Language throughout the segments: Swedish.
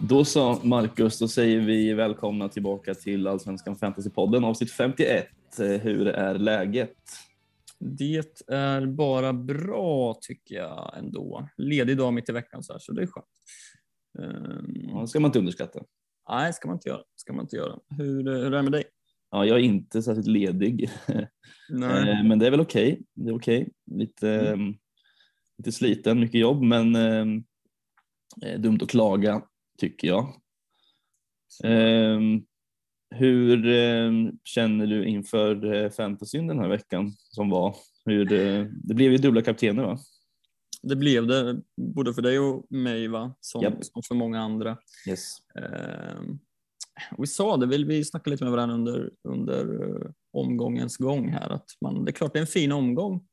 Då så Marcus, då säger vi välkomna tillbaka till Allsvenskan Fantasypodden avsnitt 51. Eh, Hur är läget? Det är bara bra tycker jag ändå. Ledig dag mitt i veckan så här, så det är skönt. Um, Ja, det ska man inte underskatta. nej, ska man inte göra. Ska man inte göra. Hur, hur är det med dig? Ja, jag är inte särskilt ledig, Nej. Eh, men det är väl okej. Det är okej. Lite, Mm. eh, lite sliten, mycket jobb, men eh, eh, dumt att klaga tycker jag. Eh, hur eh, känner du inför eh, fantasyn den här veckan som var? Hur, eh, det blev ju dubbla kaptener va? Det blev det, både för dig och mig, va? Som, Japp. som för många andra. Yes. Ehm, vi sa det, vi, vi snackade lite med varandra under, under eh, omgångens gång här, att man, det är klart det är en fin omgång,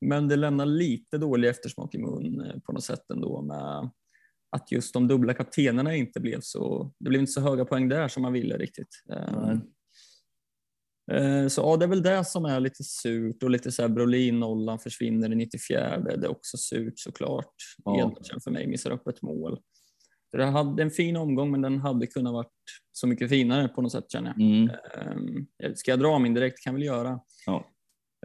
men det lämnar lite dålig eftersmak i mun eh, på något sätt ändå med att just de dubbla kaptenerna inte blev så, det blev inte så höga poäng där som man ville riktigt. Eh, Så ja, det är väl det som är lite surt och lite så här Brolin-nollan försvinner i 94. Det är också surt såklart. Ja. Edvardsen för mig missar upp ett mål. Så det hade en fin omgång, men den hade kunnat varit så mycket finare på något sätt känner jag. Mm. Eh, Ska jag dra min direkt kan jag väl göra. Ja.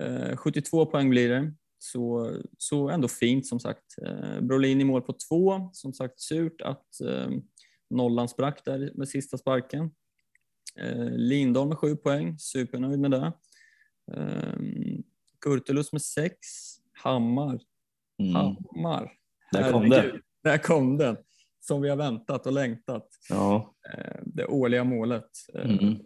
Eh, 72 poäng blir det. Så, så ändå fint som sagt. Eh, Brolin i mål på två. Som sagt surt att eh, nollan sprack där med sista sparken. Eh, Lindahl med sju poäng, supernöjd med det. Eh, Kurtulus med sex. Hammar. Mm. Hammar. Där kom det. Där kom den. Som vi har väntat och längtat. Ja. Det årliga målet. Mm.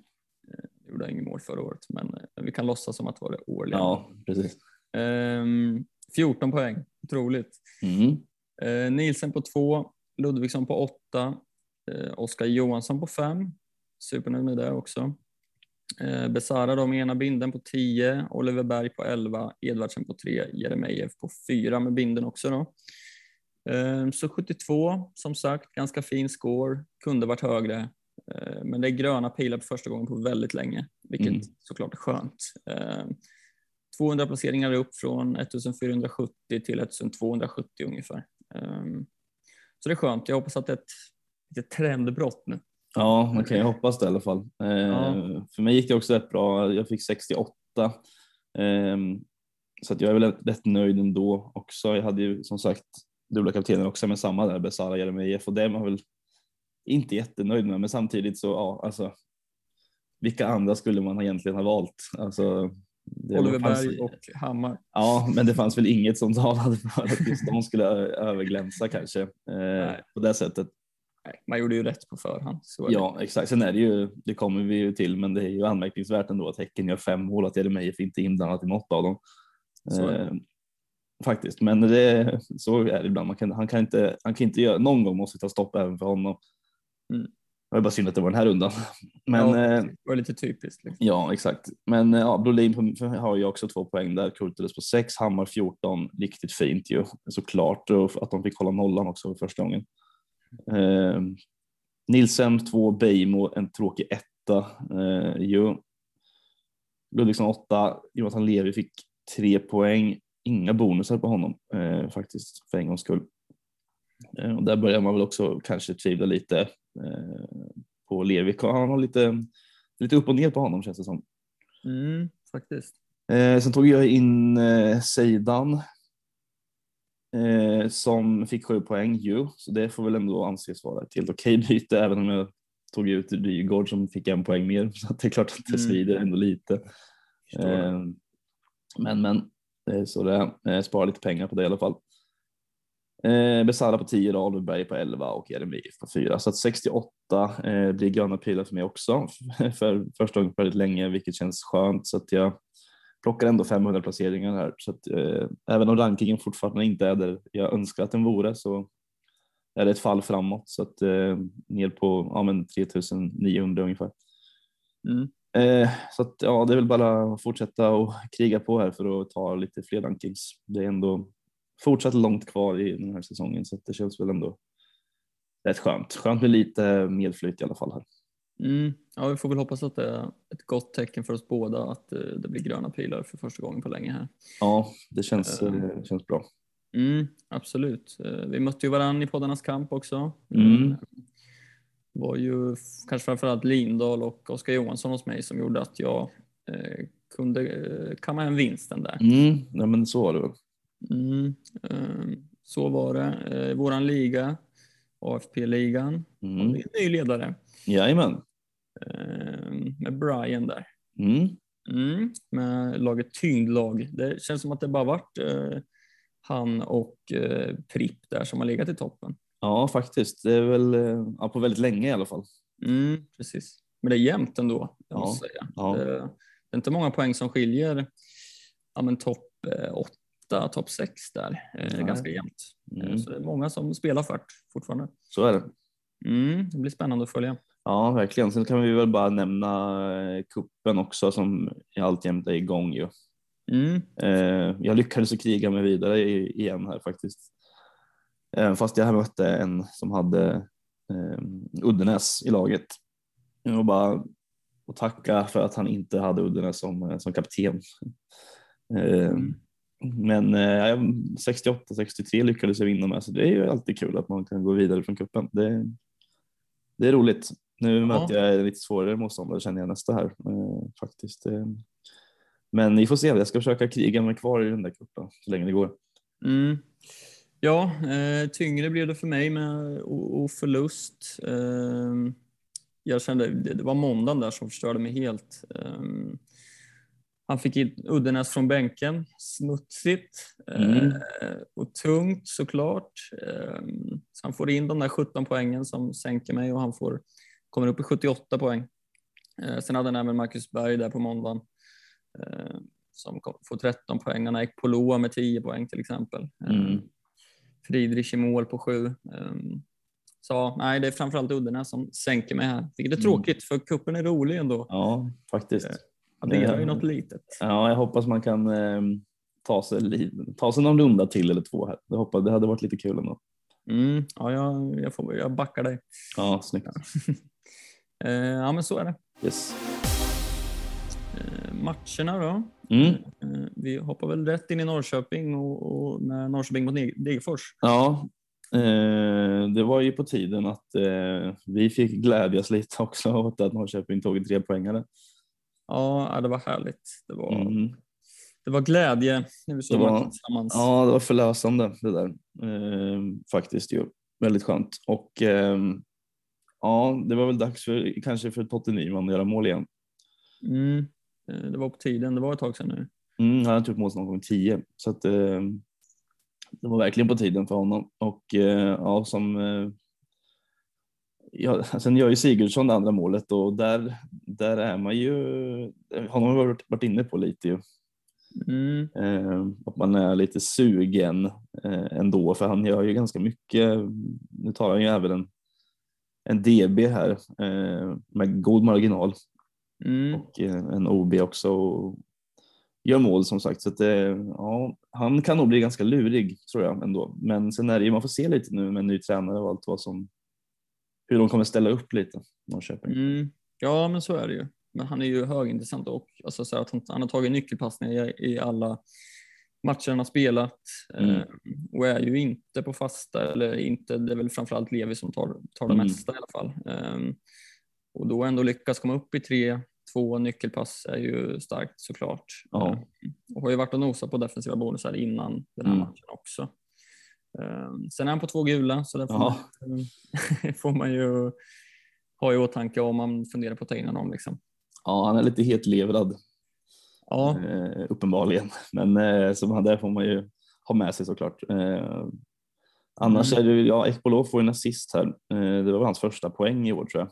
gjorde jag inget mål förra året, men vi kan låtsas som att det var det årliga. ja, precis. Ehm, 14 poäng, otroligt. Mm. Eh, Nielsen på två, Ludvigsson på åtta, eh, Oskar Johansson på fem, supernöjd med det också. Eh, Besara då med ena binden på 10, Oliver Berg på 11, Edvardsen på 3, Jeremejeff på 4 med binden också då. Eh, Så 72 som sagt, ganska fin score, kunde varit högre. Men det är gröna pilar för första gången på väldigt länge, vilket Mm. såklart är skönt. Eh, 200 placeringar upp från 1470 till 1270 ungefär. Um, så det är skönt. Jag hoppas att det är ett litet trendbrott nu. Ja, man kan ju hoppas det i alla fall. Eh, Ja. För mig gick det också rätt bra. Jag fick 68. Eh, så att jag är väl rätt- nöjd ändå också. Jag hade ju som sagt dubbla kaptener också med samma där, Besara Jeremejeff och det var väl inte jättenöjd med. Men samtidigt så, ja, alltså. Vilka andra skulle man egentligen ha valt? Alltså, det Oliver fanns- Berg och Hammar. Ja, men det fanns väl inget som talade för att just de skulle överglänsa kanske eh, på det sättet. Nej, man gjorde ju rätt på förhand. Ja, exakt. Sen är det ju, det kommer vi ju till, men det är ju anmärkningsvärt ändå att Häcken gör fem mål, att Jeremejeff inte är inblandad i något av dem. Eh, faktiskt, men det, så är det ibland. Man kan, han, kan inte, han kan inte göra, någon gång måste ta stopp även för honom. Mm. Det var bara synd att det var den här rundan. Men ja, eh, det var lite typiskt. Liksom. Ja, exakt. Men eh, ja, Brolin har ju också två poäng där. Kurtulus på sex, Hammar 14. Riktigt fint ju såklart. Och att de fick hålla nollan också för första gången. Eh, Nilsen två, Beijmo en tråkig etta. Eh, ju. Ludvigsson åtta, Jonathan Levi fick tre poäng. Inga bonusar på honom eh, faktiskt för en gångs skull. Eh, och där börjar man väl också kanske tvivla lite på Levi. Han har lite, lite upp och ner på honom känns det som. Mm, faktiskt. Eh, sen tog jag in eh, Seidan eh, som fick sju poäng ju, så det får väl ändå anses vara ett helt okej byte även om jag tog ut Rygaard som fick en poäng mer så det är klart att det Mm. svider ändå lite. Eh, men men så det är. Eh, Spara lite pengar på det i alla fall. Eh, Besara på 10, då, Oliver Berg på 11 och Jeremejeff på 4. Så att 68 eh, blir gröna pilar för mig också för första gången på väldigt länge, vilket känns skönt. Så att jag plockar ändå 500 placeringar här. Så att, eh, även om rankingen fortfarande inte är där jag önskar att den vore så är det ett fall framåt. Så att eh, ner på ja, men 3900 ungefär. Mm. Eh, så att, ja, det är väl bara att fortsätta och kriga på här för att ta lite fler rankings. Det är ändå fortsatt långt kvar i den här säsongen så det känns väl ändå rätt skönt. Skönt med lite medflyt i alla fall här. Mm. Ja, vi får väl hoppas att det är ett gott tecken för oss båda att eh, det blir gröna pilar för första gången på länge här. Ja, det känns, Eh. eh, känns bra. Mm, absolut. Vi mötte ju varann i poddarnas kamp också. Mm. Det var ju kanske framförallt Lindahl och Oskar Johansson hos mig som gjorde att jag eh, kunde eh, kamma hem vinsten där. Mm, ja, men så var det väl. Mm, eh, så var det. Eh, Våran liga, AFP-ligan, har Mm. vi en ny ledare Jajamän. eh, med Brian där. Mm. Mm, med laget Tyngdlag. Det känns som att det bara varit eh, han och eh, Pripp där som har legat i toppen. Ja, faktiskt. Det är väl eh, ja, på väldigt länge i alla fall. Mm, precis. Men det är jämnt ändå, jag Ja, måste säga. ja. Det, det är inte många poäng som skiljer ja, men topp eh, åtta, topp sex där. Eh, ganska jämnt. Eh, Mm. Så det är många som spelar fart fortfarande. Så är det. Mm, det blir spännande att följa. Ja, verkligen. Sen kan vi väl bara nämna eh, kuppen också som alltjämt är igång ju. Mm, Eh, jag lyckades kriga mig vidare igen här faktiskt. Även fast jag mötte en som hade eh, Uddenäs i laget. Var bara att tacka för att han inte hade Uddenäs som, eh, som kapten. Eh, Mm. Men eh, 68-63 lyckades jag vinna med så det är ju alltid kul att man kan gå vidare från kuppen. Det, det är roligt. Nu möter jag lite svårare motståndare känner jag nästa här eh, faktiskt. Eh, men vi får se, jag ska försöka kriga mig kvar i den där kuppen så länge det går. Mm. Ja, eh, tyngre blev det för mig med o- och förlust. Eh, jag kände, det, det var måndagen där som förstörde mig helt. Eh, han fick in Uddenäs från bänken, smutsigt eh, Mm. och tungt såklart. Eh, så han får in de där 17 poängen som sänker mig och han får, kommer upp i 78 poäng. Eh, sen hade han även Marcus Berg där på måndagen eh, som får 13 poäng. Han har Ekpoloa med 10 poäng till exempel. Mm. Eh, Friedrich i mål på 7. Så ja, nej, det är framförallt Uddenäs som sänker mig här. Vilket är Mm. tråkigt för kuppen är rolig ändå. Ja, faktiskt. Adderar ju Ja. något litet. Ja, jag hoppas man kan eh, ta, sig, ta sig någon runda till eller två här. Jag hoppas, det hade varit lite kul ändå. Mm, ja, jag, jag, får, jag backar dig. Ja, snyggt. Eh, ja, men så är det. Yes. Eh, matcherna då. Mm. Eh, vi hoppar väl rätt in i Norrköping och, och med Norrköping mot Degerfors. Ja, eh, det var ju på tiden att eh, vi fick glädjas lite också åt att Norrköping tog en trepoängare. Ja, ja, det var härligt. Det var, Mm. det var glädje när vi såg Det var- tillsammans. Ja, det var förlösande det där. Eh, faktiskt ju. Väldigt skönt. Och ehm, ja, det var väl dags för kanske för Totte Nyman att göra mål igen. Mm, eh, det var på tiden. Det var ett tag sedan nu. Mm, han hade typ mål någon gång 10 så att eh, det var verkligen på tiden för honom och eh, ja, som eh, ja, sen gör ju Sigurdsson det andra målet och där, där är man ju, honom har varit, varit inne på lite ju, Mm, eh, att man är lite sugen eh, ändå för han gör ju ganska mycket, nu tar han ju även en, en DB här eh, med god marginal. Mm, och eh, en OB också och gör mål som sagt. Så att, eh, ja, han kan nog bli ganska lurig tror jag ändå. Men sen är det ju, man får se lite nu med en ny tränare och allt vad som, hur de kommer ställa upp lite, Norrköping. mm. Ja, men så är det ju. Men han är ju högintressant och alltså, så att han, han har tagit nyckelpassningar i, i alla matcher han har spelat Mm. eh, och är ju inte på fasta eller inte. Det är väl framförallt Levi som tar, tar det Mm. mesta i alla fall. Eh, och då ändå lyckas komma upp i tre, två nyckelpass är ju starkt såklart. Ja. Eh, och har ju varit och nosat på defensiva bonusar innan den här Mm. matchen också. Eh, sen är han på två gula så där får, Ja. man, får man ju ha i åtanke om man funderar på att ta in honom. Liksom. Ja, han är lite hetlevrad Ja, eh, uppenbarligen. Men eh, han där får man ju ha med sig såklart. Eh, annars Mm. är det ja, Ekbolov får en assist här. Eh, det var hans första poäng i år tror jag.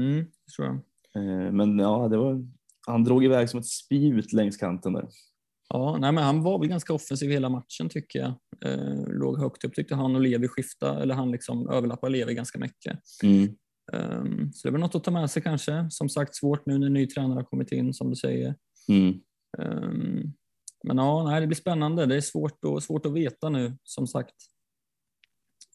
mm, det tror jag. Eh, men ja, det var, han drog iväg som ett spjut längs kanten där. Ja, nej, men han var väl ganska offensiv hela matchen tycker jag. Eh, låg högt upp tyckte han och Levi skifta, eller han liksom överlappar Levi ganska mycket. Mm. Um, så det väl något att ta med sig kanske. Som sagt svårt nu när ny tränare har kommit in som du säger. Mm. Um, men ja, nej, det blir spännande. Det är svårt, och, svårt att veta nu som sagt.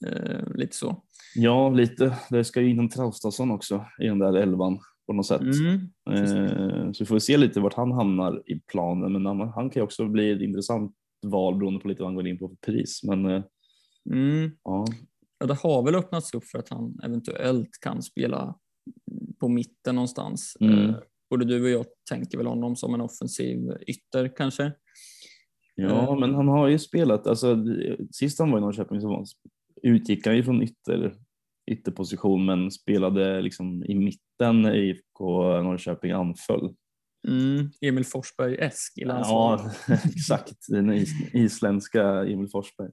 Eh, lite så. Ja, lite. Det ska ju in en Traustason också i den där elvan på något sätt. Mm. Eh, så vi får se lite vart han hamnar i planen. Men han, han kan ju också bli ett intressant val beroende på lite vad han går in på för pris. Men eh, Mm. ja, Ja, det har väl öppnats upp för att han eventuellt kan spela på mitten någonstans. Mm. Eh, Både du och jag tänker väl honom som en offensiv ytter kanske. ja Eh. men han har ju spelat, alltså sist han var i Norrköping så var, utgick han ju från ytter, ytterposition men spelade liksom i mitten i IFK Norrköping anföll. Mm. Emil Forsberg-esk i Ja, landslaget. exakt. Den is isländska Emil Forsberg.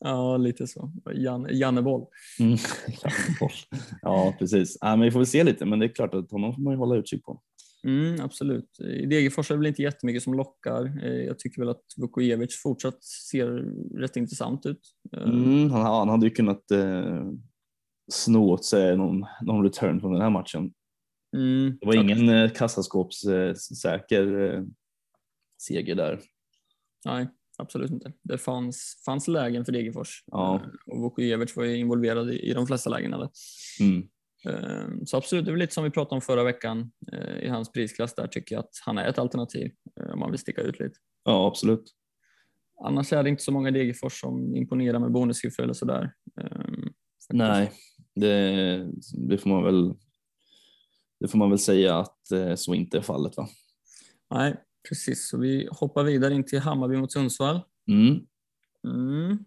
Ja, lite så. Jan, Janneboll. Mm. ja, precis. Ja, men vi får väl se lite, men det är klart att honom får man ju hålla utkik på. Mm, absolut. I Degerfors är det väl inte jättemycket som lockar. Eh, Jag tycker väl att Vukojevic fortsatt ser rätt intressant ut. Eh, Mm, han, han hade ju kunnat eh, sno åt sig någon, någon return från den här matchen. Mm, Det var ingen eh, kassaskåpssäker eh, seger där. Nej, absolut inte. Det fanns, fanns lägen för Degerfors Ja. Eh, och Vukojevic var involverad i, i de flesta lägena. där. Mm. Eh, Så absolut, det är lite som vi pratade om förra veckan eh, i hans prisklass där tycker jag att han är ett alternativ eh, om man vill sticka ut lite. Ja, absolut. Annars är det inte så många Degerfors som imponerar med bonussiffror eller sådär. Eh, faktiskt. Nej, det, det, får man väl, det får man väl säga att eh, så inte är fallet. Va? Nej, precis. Så vi hoppar vidare in till Hammarby mot Sundsvall. Mm. Mm.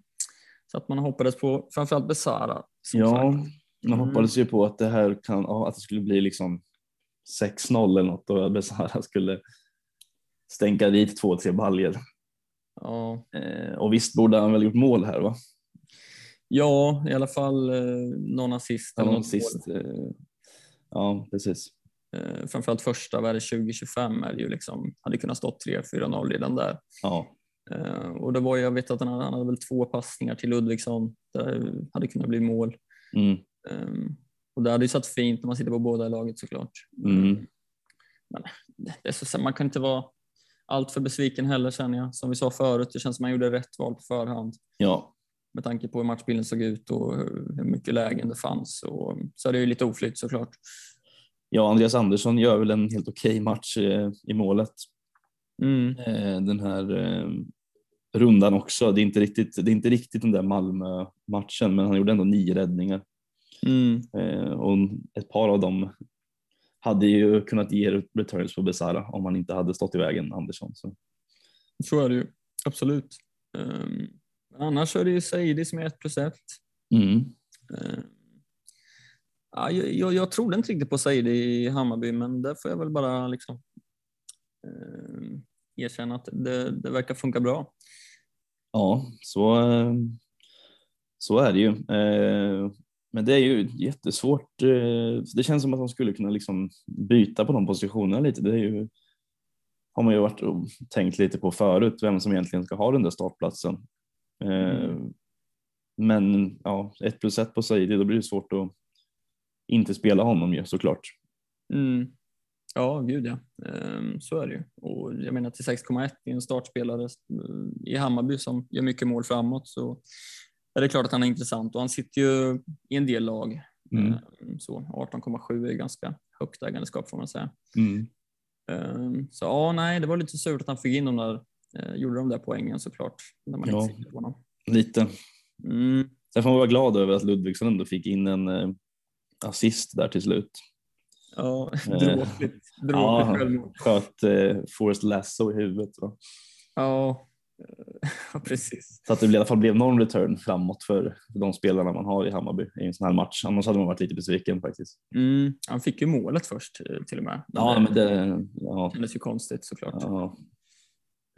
Så att man hoppades på framförallt Besara. Ja, sagt. man Mm. hoppades ju på att det här kan, att det skulle bli liksom 6-0 eller något och Besara skulle stänka dit två, tre baljer. Ja. Eh, och visst borde han väl gjort mål här va? Ja, i alla fall eh, någon assist. Ja, något sist. Eh, ja, precis. Eh, framförallt första, vad är det, 2025 är det ju liksom, hade kunnat stå 3-4-0 redan där. Ja, och det var ju, jag vet att han hade, han hade väl två passningar till Ludvigsson. Där hade kunnat bli mål. mm, Eh, och det hade ju satt fint när man sitter på båda i laget såklart. mm, det är så, man kan inte vara allt för besviken heller känner jag. Som vi sa förut, det känns som man gjorde rätt val på förhand ja, med tanke på hur matchbilden såg ut och hur mycket lägen det fanns. Och, så är det ju lite oflytt såklart. ja, Andreas Andersson gör väl en helt okej match eh, i målet. Mm. eh, den här eh, rundan också. Det är inte riktigt, det är inte riktigt den där Malmö-matchen, men han gjorde ändå nio räddningar Mm. och ett par av dem hade ju kunnat ge returns på Besara om han inte hade stått i vägen Andersson. Så. Så är det ju, absolut. Um, annars är det ju Saidi som är 1 plus 1. Mm. Uh, ja, jag, jag, trodde inte riktigt på Saidi i Hammarby, men där får jag väl bara liksom, uh, erkänna att det, det verkar funka bra. Ja, så, eh, så är det ju. Eh, Men det är ju jättesvårt. eh, Det känns som att de skulle kunna liksom byta på de positionerna lite. Det är ju, har man ju varit och tänkt lite på förut, vem som egentligen ska ha den där startplatsen. Eh, Men ja, ett plus ett på Saidi, då blir det svårt att inte spela honom ju såklart. Mm. Ja, gud ja. Ehm, Så är det ju. Och jag menar till 6,1 i en startspelare eh, i Hammarby som gör mycket mål framåt så är det klart att han är intressant och han sitter ju i en del lag. Mm. Ehm, Så 18,7 är ganska högt ägandeskap får man säga. Mm. Ehm, Så ja, nej, det var lite surt att han fick in de där, gjorde de där poängen såklart. När man Ja. på honom. Lite. Mm. Sen får man vara glad över att Ludvigsson ändå fick in en eh, assist där till slut. Ja, Eh, dråpligt. Ja, självmål. sköt eh, Forrest Lasso i huvudet. Va? Ja, ja, precis. Så att det i alla fall blev någon return framåt för, för de spelarna man har i Hammarby i en sån här match. Annars hade man varit lite besviken faktiskt. Mm, han fick ju målet först eh, till och med. Ja, men det, ja, kändes ju konstigt såklart. ja.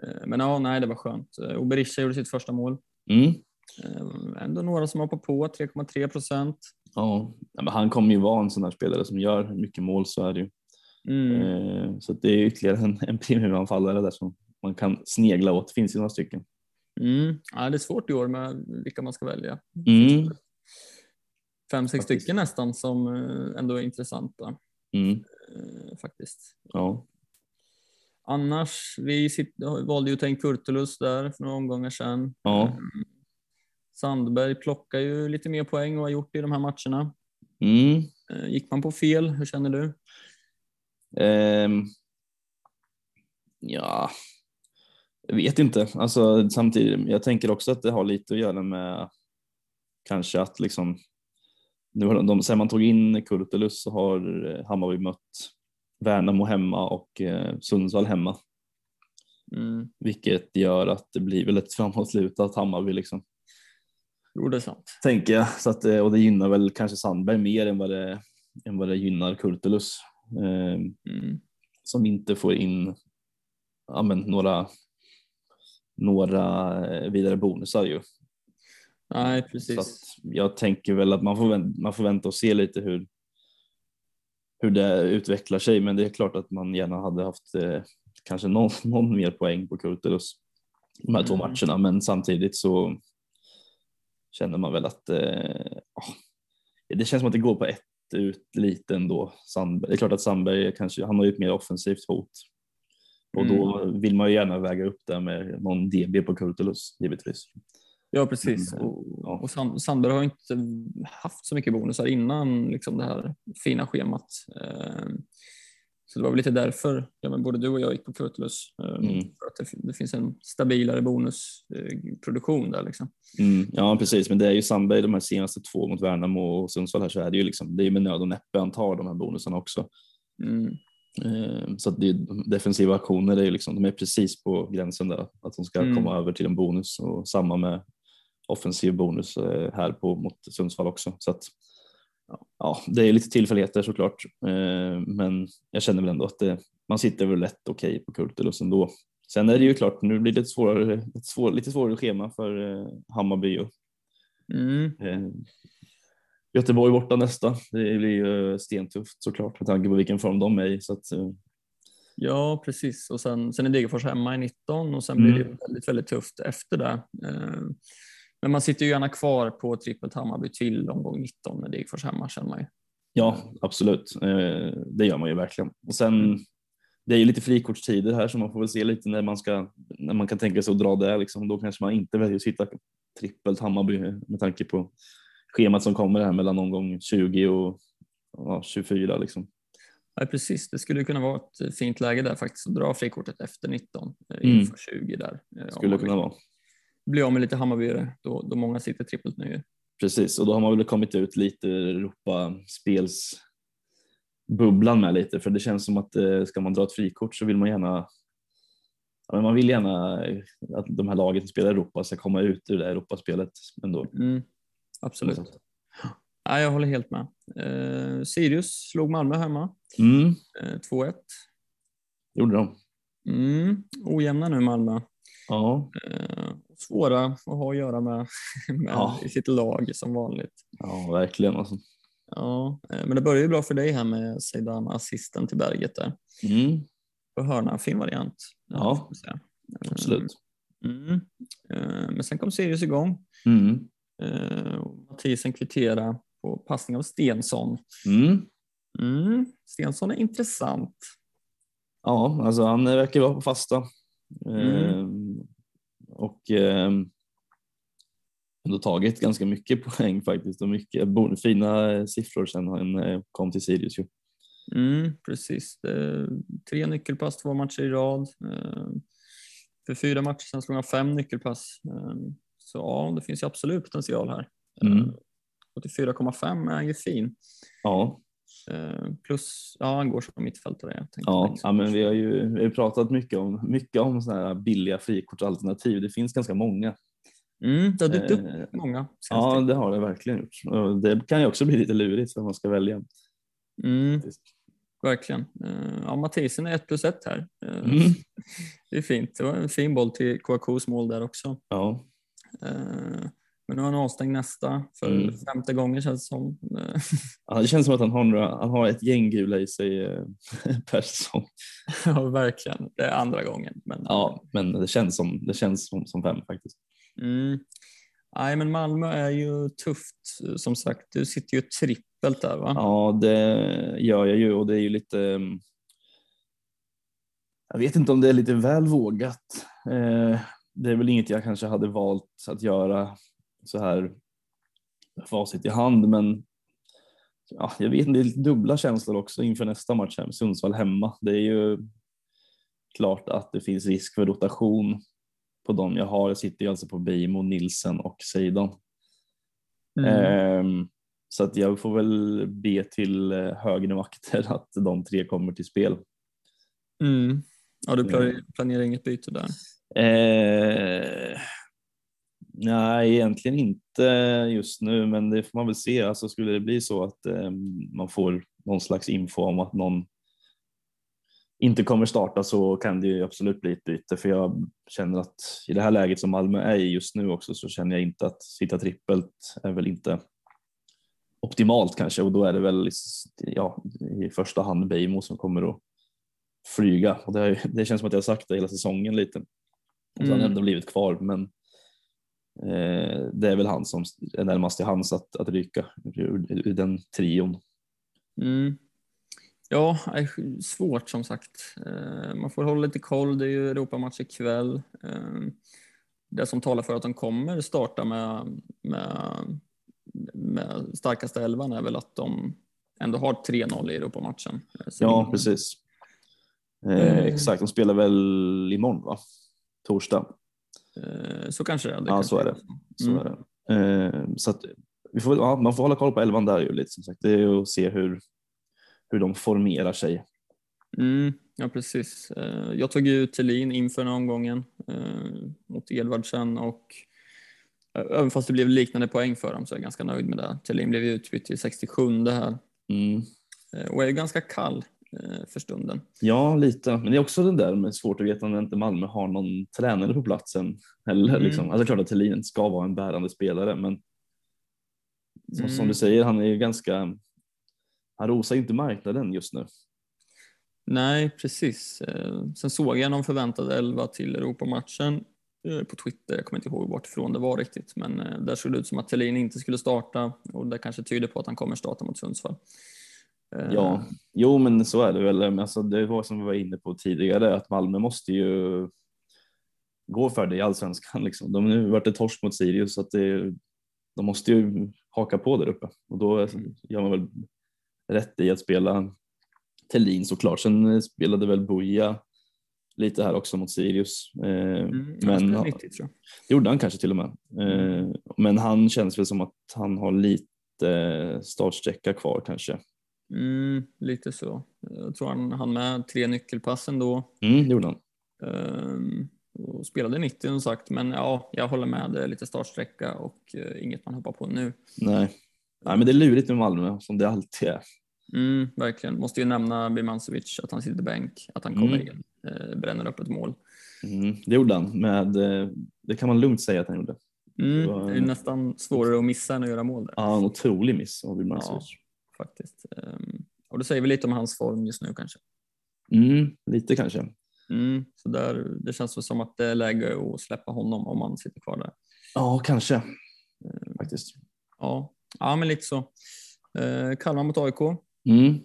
Eh, Men ja, nej, det var skönt. Eh, Och Berisha gjorde sitt första mål. Mm, Eh, Ändå några som hoppar på, 3,3 procent. ja. men han kommer ju vara en sån här spelare som gör mycket mål så är det ju. Mm. Så det är ytterligare en, en premiumanfallare där som man kan snegla åt. Finns ju några stycken. Mm. Ja, det är svårt i år med vilka man ska välja. Mm, Fem, sex stycken nästan som ändå är intressanta mm, faktiskt. ja. Annars, vi sitt, valde ju att ta in Kurtulus där för några omgångar sedan. Ja. Eh, Sandberg plockar ju lite mer poäng och har gjort det i de här matcherna. Mm. Eh, Gick man på fel? Hur känner du? Ehm, ja, jag vet inte. Alltså, samtidigt, jag tänker också att det har lite att göra med kanske att liksom nu har de, sen man tog in Kurtulus så har eh, Hammarby mött Värnamo hemma och eh, Sundsvall hemma, Mm. vilket gör att det blir väl ett framåtlutat Hammarby liksom. Jo, det är sant. Tänker jag. Så att, eh, och det gynnar väl kanske Sandberg mer än vad det, än vad det gynnar Kurtulus. Ehm, Mm. som inte får in ja, men, några, några eh, vidare bonusar ju. Nej, Så precis. att jag tänker väl att man får, vänta, man får vänta och se lite hur, hur det utvecklar sig, men det är klart att man gärna hade haft eh, kanske någon, någon mer poäng på Kurtulus de här två Mm. matcherna, men samtidigt så känner man väl att eh, det känns som att det går på ett ut lite ändå. Sandberg. Det är klart att Sandberg kanske, han har ju ett mer offensivt hot och då vill man ju gärna väga upp det med någon DB på Kurtulus givetvis. Ja, precis. Mm, Och, och Sand- Sandberg har inte haft så mycket bonusar innan liksom det här fina schemat. Eh, Så det var väl lite därför ja, men både du och jag gick på Kurtulus. eh, Mm. För att det, det finns en stabilare bonusproduktion där. Liksom. Mm, ja precis, men det är ju Sandberg de här senaste två mot Värnamo och Sundsvall här så är det ju liksom, det är ju med nöd och näppe han tar de här bonusarna också. Mm. Eh, Så att det, defensiva aktioner är ju liksom, de är precis på gränsen där att de ska Mm. komma över till en bonus och samma med offensiv bonus eh, här på mot Sundsvall också. Så att, ja, det är lite tillfälligheter såklart, eh, men jag känner väl ändå att det, man sitter väl rätt okej på Kurtulus ändå. Sen är det ju klart, nu blir det ett svårare, ett svår, lite svårare schema för eh, Hammarby och Mm. Göteborg borta nästa. Det blir ju stentufft såklart med tanke på vilken form de är i. Så att, Ja, precis. Och sen, sen är Degerfors hemma i 19 och sen blir Mm. det väldigt, väldigt tufft efter det. Eh, Men man sitter ju gärna kvar på trippelt Hammarby till omgång 19 med Degerfors hemma känner man ju. ja, absolut. Eh, det gör man ju verkligen. Och sen, Mm. det är ju lite frikortstider här så man får väl se lite när man, ska, när man kan tänka sig att dra det. Liksom. Då kanske man inte väljer att sitta trippelt Hammarby med tanke på schemat som kommer här mellan omgång 20 och ja, 24. Liksom. Ja, precis. Det skulle kunna vara ett fint läge där faktiskt att dra frikortet efter 19 eh, Mm. inför 20 där. eh, Skulle kunna vara. Bli av med lite Hammarbyare då, då många sitter trippelt nu. Precis, och då har man väl kommit ut lite Europaspelsbubblan med lite, för det känns som att eh, ska man dra ett frikort så vill man gärna men man vill gärna eh, att de här lagen som spelar i Europa ska komma ut ur det här Europaspelet ändå. Mm. Absolut. Ja, jag håller helt med. Eh, Sirius slog Malmö hemma. Mm, Eh, 2-1. gjorde de. Mm. Ojämna nu Malmö. Ja, Eh, svåra att ha att göra med, med Ja. i sitt lag som vanligt. ja verkligen. Alltså. Ja, eh, men det börjar ju bra för dig här med Zeidan assisten till berget där. Mm, På hörna, fin variant. Ja. absolut. Mm. Eh, Men sen kom Sirius igång. Mm, Eh, Mathisen kvittera på passning av Stensson. mm. Mm. Stensson är intressant. Ja, alltså han verkar vara på fasta. Mm. Ehm, och ehm, ändå tagit ganska mycket poäng faktiskt och mycket fina siffror sen han eh, kom till Sirius. Ju. Mm, precis. Tre nyckelpass, två matcher i rad. Eh, För fyra matcher sen slog han fem nyckelpass. Eh, Så ja, det finns ju absolut potential här. Mm. Eh, 84,5 är ju fin. Ja, Plus, ja han går som mittfältare. Jag ja, ja, men vi har ju vi har pratat mycket om, mycket om såna här billiga frikortsalternativ. Det finns ganska många. Mm, det har dykt upp Eh, många. Ja, senaste. det har det verkligen gjort. Det kan ju också bli lite lurigt för man ska välja. Mm, verkligen. Eh, Ja, Mathisen är ett plus ett här. Eh, Mm. Det är fint. Det var en fin boll till KKs mål där också. Ja, Eh, Men nu har han avstängd nästa för Mm. femte gången känns det som. Eh, Ja, det känns som att han har, några, han har ett gäng gula i sig eh, per säsong. Ja, verkligen. Det är andra gången. Men, Ja, men det känns som, det känns som, som fem faktiskt. Mm. Nej, men Malmö är ju tufft. Som sagt, du sitter ju trippelt där va? Ja, det gör jag ju och det är ju lite. mm, Jag vet inte om det är lite väl vågat. Eh, Det är väl inget jag kanske hade valt att göra så här facit i hand, men ja, jag vet inte, det är lite dubbla känslor också inför nästa match här Sundsvall hemma. Det är ju klart att det finns risk för rotation på dem jag har. Jag sitter ju alltså på Beijmo, Nilsen och Seidon. Mm. Ehm, så att jag får väl be till eh, högre makter att de tre kommer till spel. Mm. Ja, du planerar, planerar inget byte där? Eh, nej, egentligen inte just nu, men det får man väl se. Alltså, skulle det bli så att eh, man får någon slags info om att någon inte kommer starta så kan det ju absolut bli ett byte för jag känner att i det här läget som Malmö är i just nu också så känner jag inte att sitta trippelt är väl inte optimalt kanske och då är det väl ja, i första hand Beijmo som kommer att flyga och det, har, det känns som att jag har sagt det hela säsongen lite. Och så har han Mm. ändå blivit kvar men det är väl han som är närmast till hans att, att ryka ur, ur den trion. Mm. Ja, svårt som sagt. Eh, Man får hålla lite koll. Det är ju Europamatch ikväll. Eh, Det som talar för att de kommer starta med, med, med starkaste elvan är väl att de ändå har 3-0 i Europamatchen. Eh, sen Ja, precis. Eh, Eh. exakt, de spelar väl imorgon va? Torsdag. Eh, Så kanske det är. det Ja, så är det. Så Mm. är det. Eh, så att vi får, ja, man får hålla koll på elvan där ju lite som sagt. Det är att se hur, hur de formerar sig. Mm, ja, precis. Eh, Jag tog ju Thelin inför den omgången mot Edvardsen och även fast det blev liknande poäng för dem så är jag ganska nöjd med det. Thelin blev utbytt till 67 här Mm. och är ju ganska kall för stunden. Ja, lite. Men det är också den där med svårt att veta när inte Malmö har någon tränare på platsen. Eller, Mm. liksom. alltså, klart att Thelin ska vara en bärande spelare, men som, som Mm. du säger, han är ju ganska, han rosar inte marknaden just nu. Nej, precis. Eh, Sen såg jag någon förväntad 11 till Europamatchen eh, på Twitter. Jag kommer inte ihåg vart ifrån det var riktigt, men eh, där såg det ut som att Thelin inte skulle starta och det kanske tyder på att han kommer starta mot Sundsvall. Eh, Ja, jo men så är det väl. Men Alltså, det var som vi var inne på tidigare att Malmö måste ju gå för det i allsvenskan. Liksom. De har nu varit ett torsk mot Sirius så att det, de måste ju haka på där uppe och då gör man väl rätt i att spela Thelin såklart. Sen spelade väl Buja lite här också mot Sirius. Eh, Mm, han men ja, 90 tror jag. det gjorde han kanske till och med. Eh, men han känns väl som att han har lite startsträcka kvar kanske. Mm, lite så. Jag tror han hann med tre nyckelpass ändå. Mm, det gjorde han. Um, och spelade 90 som sagt, men ja, jag håller med. Lite startsträcka och eh, inget man hoppar på nu. Nej. Nej, men det är lurigt med Malmö som det alltid är. Mm, verkligen. Måste ju nämna Birmancevic, att han sitter bänk, att han kommer Mm. in, eh, bränner upp ett mål. Mm, det gjorde han med, eh, det kan man lugnt säga att han gjorde. Mm, Det var- det är nästan svårare att missa än att göra mål där. Ja, en otrolig miss av Birmancevic. Faktiskt. Um, och det säger väl lite om hans form just nu kanske. Mm, lite kanske. Mm, så där, det känns väl som att det är läge att släppa honom om han sitter kvar där. Ja, kanske. Faktiskt. Ja, ja men lite så. Eh, Kalmar mot AIK. Mm.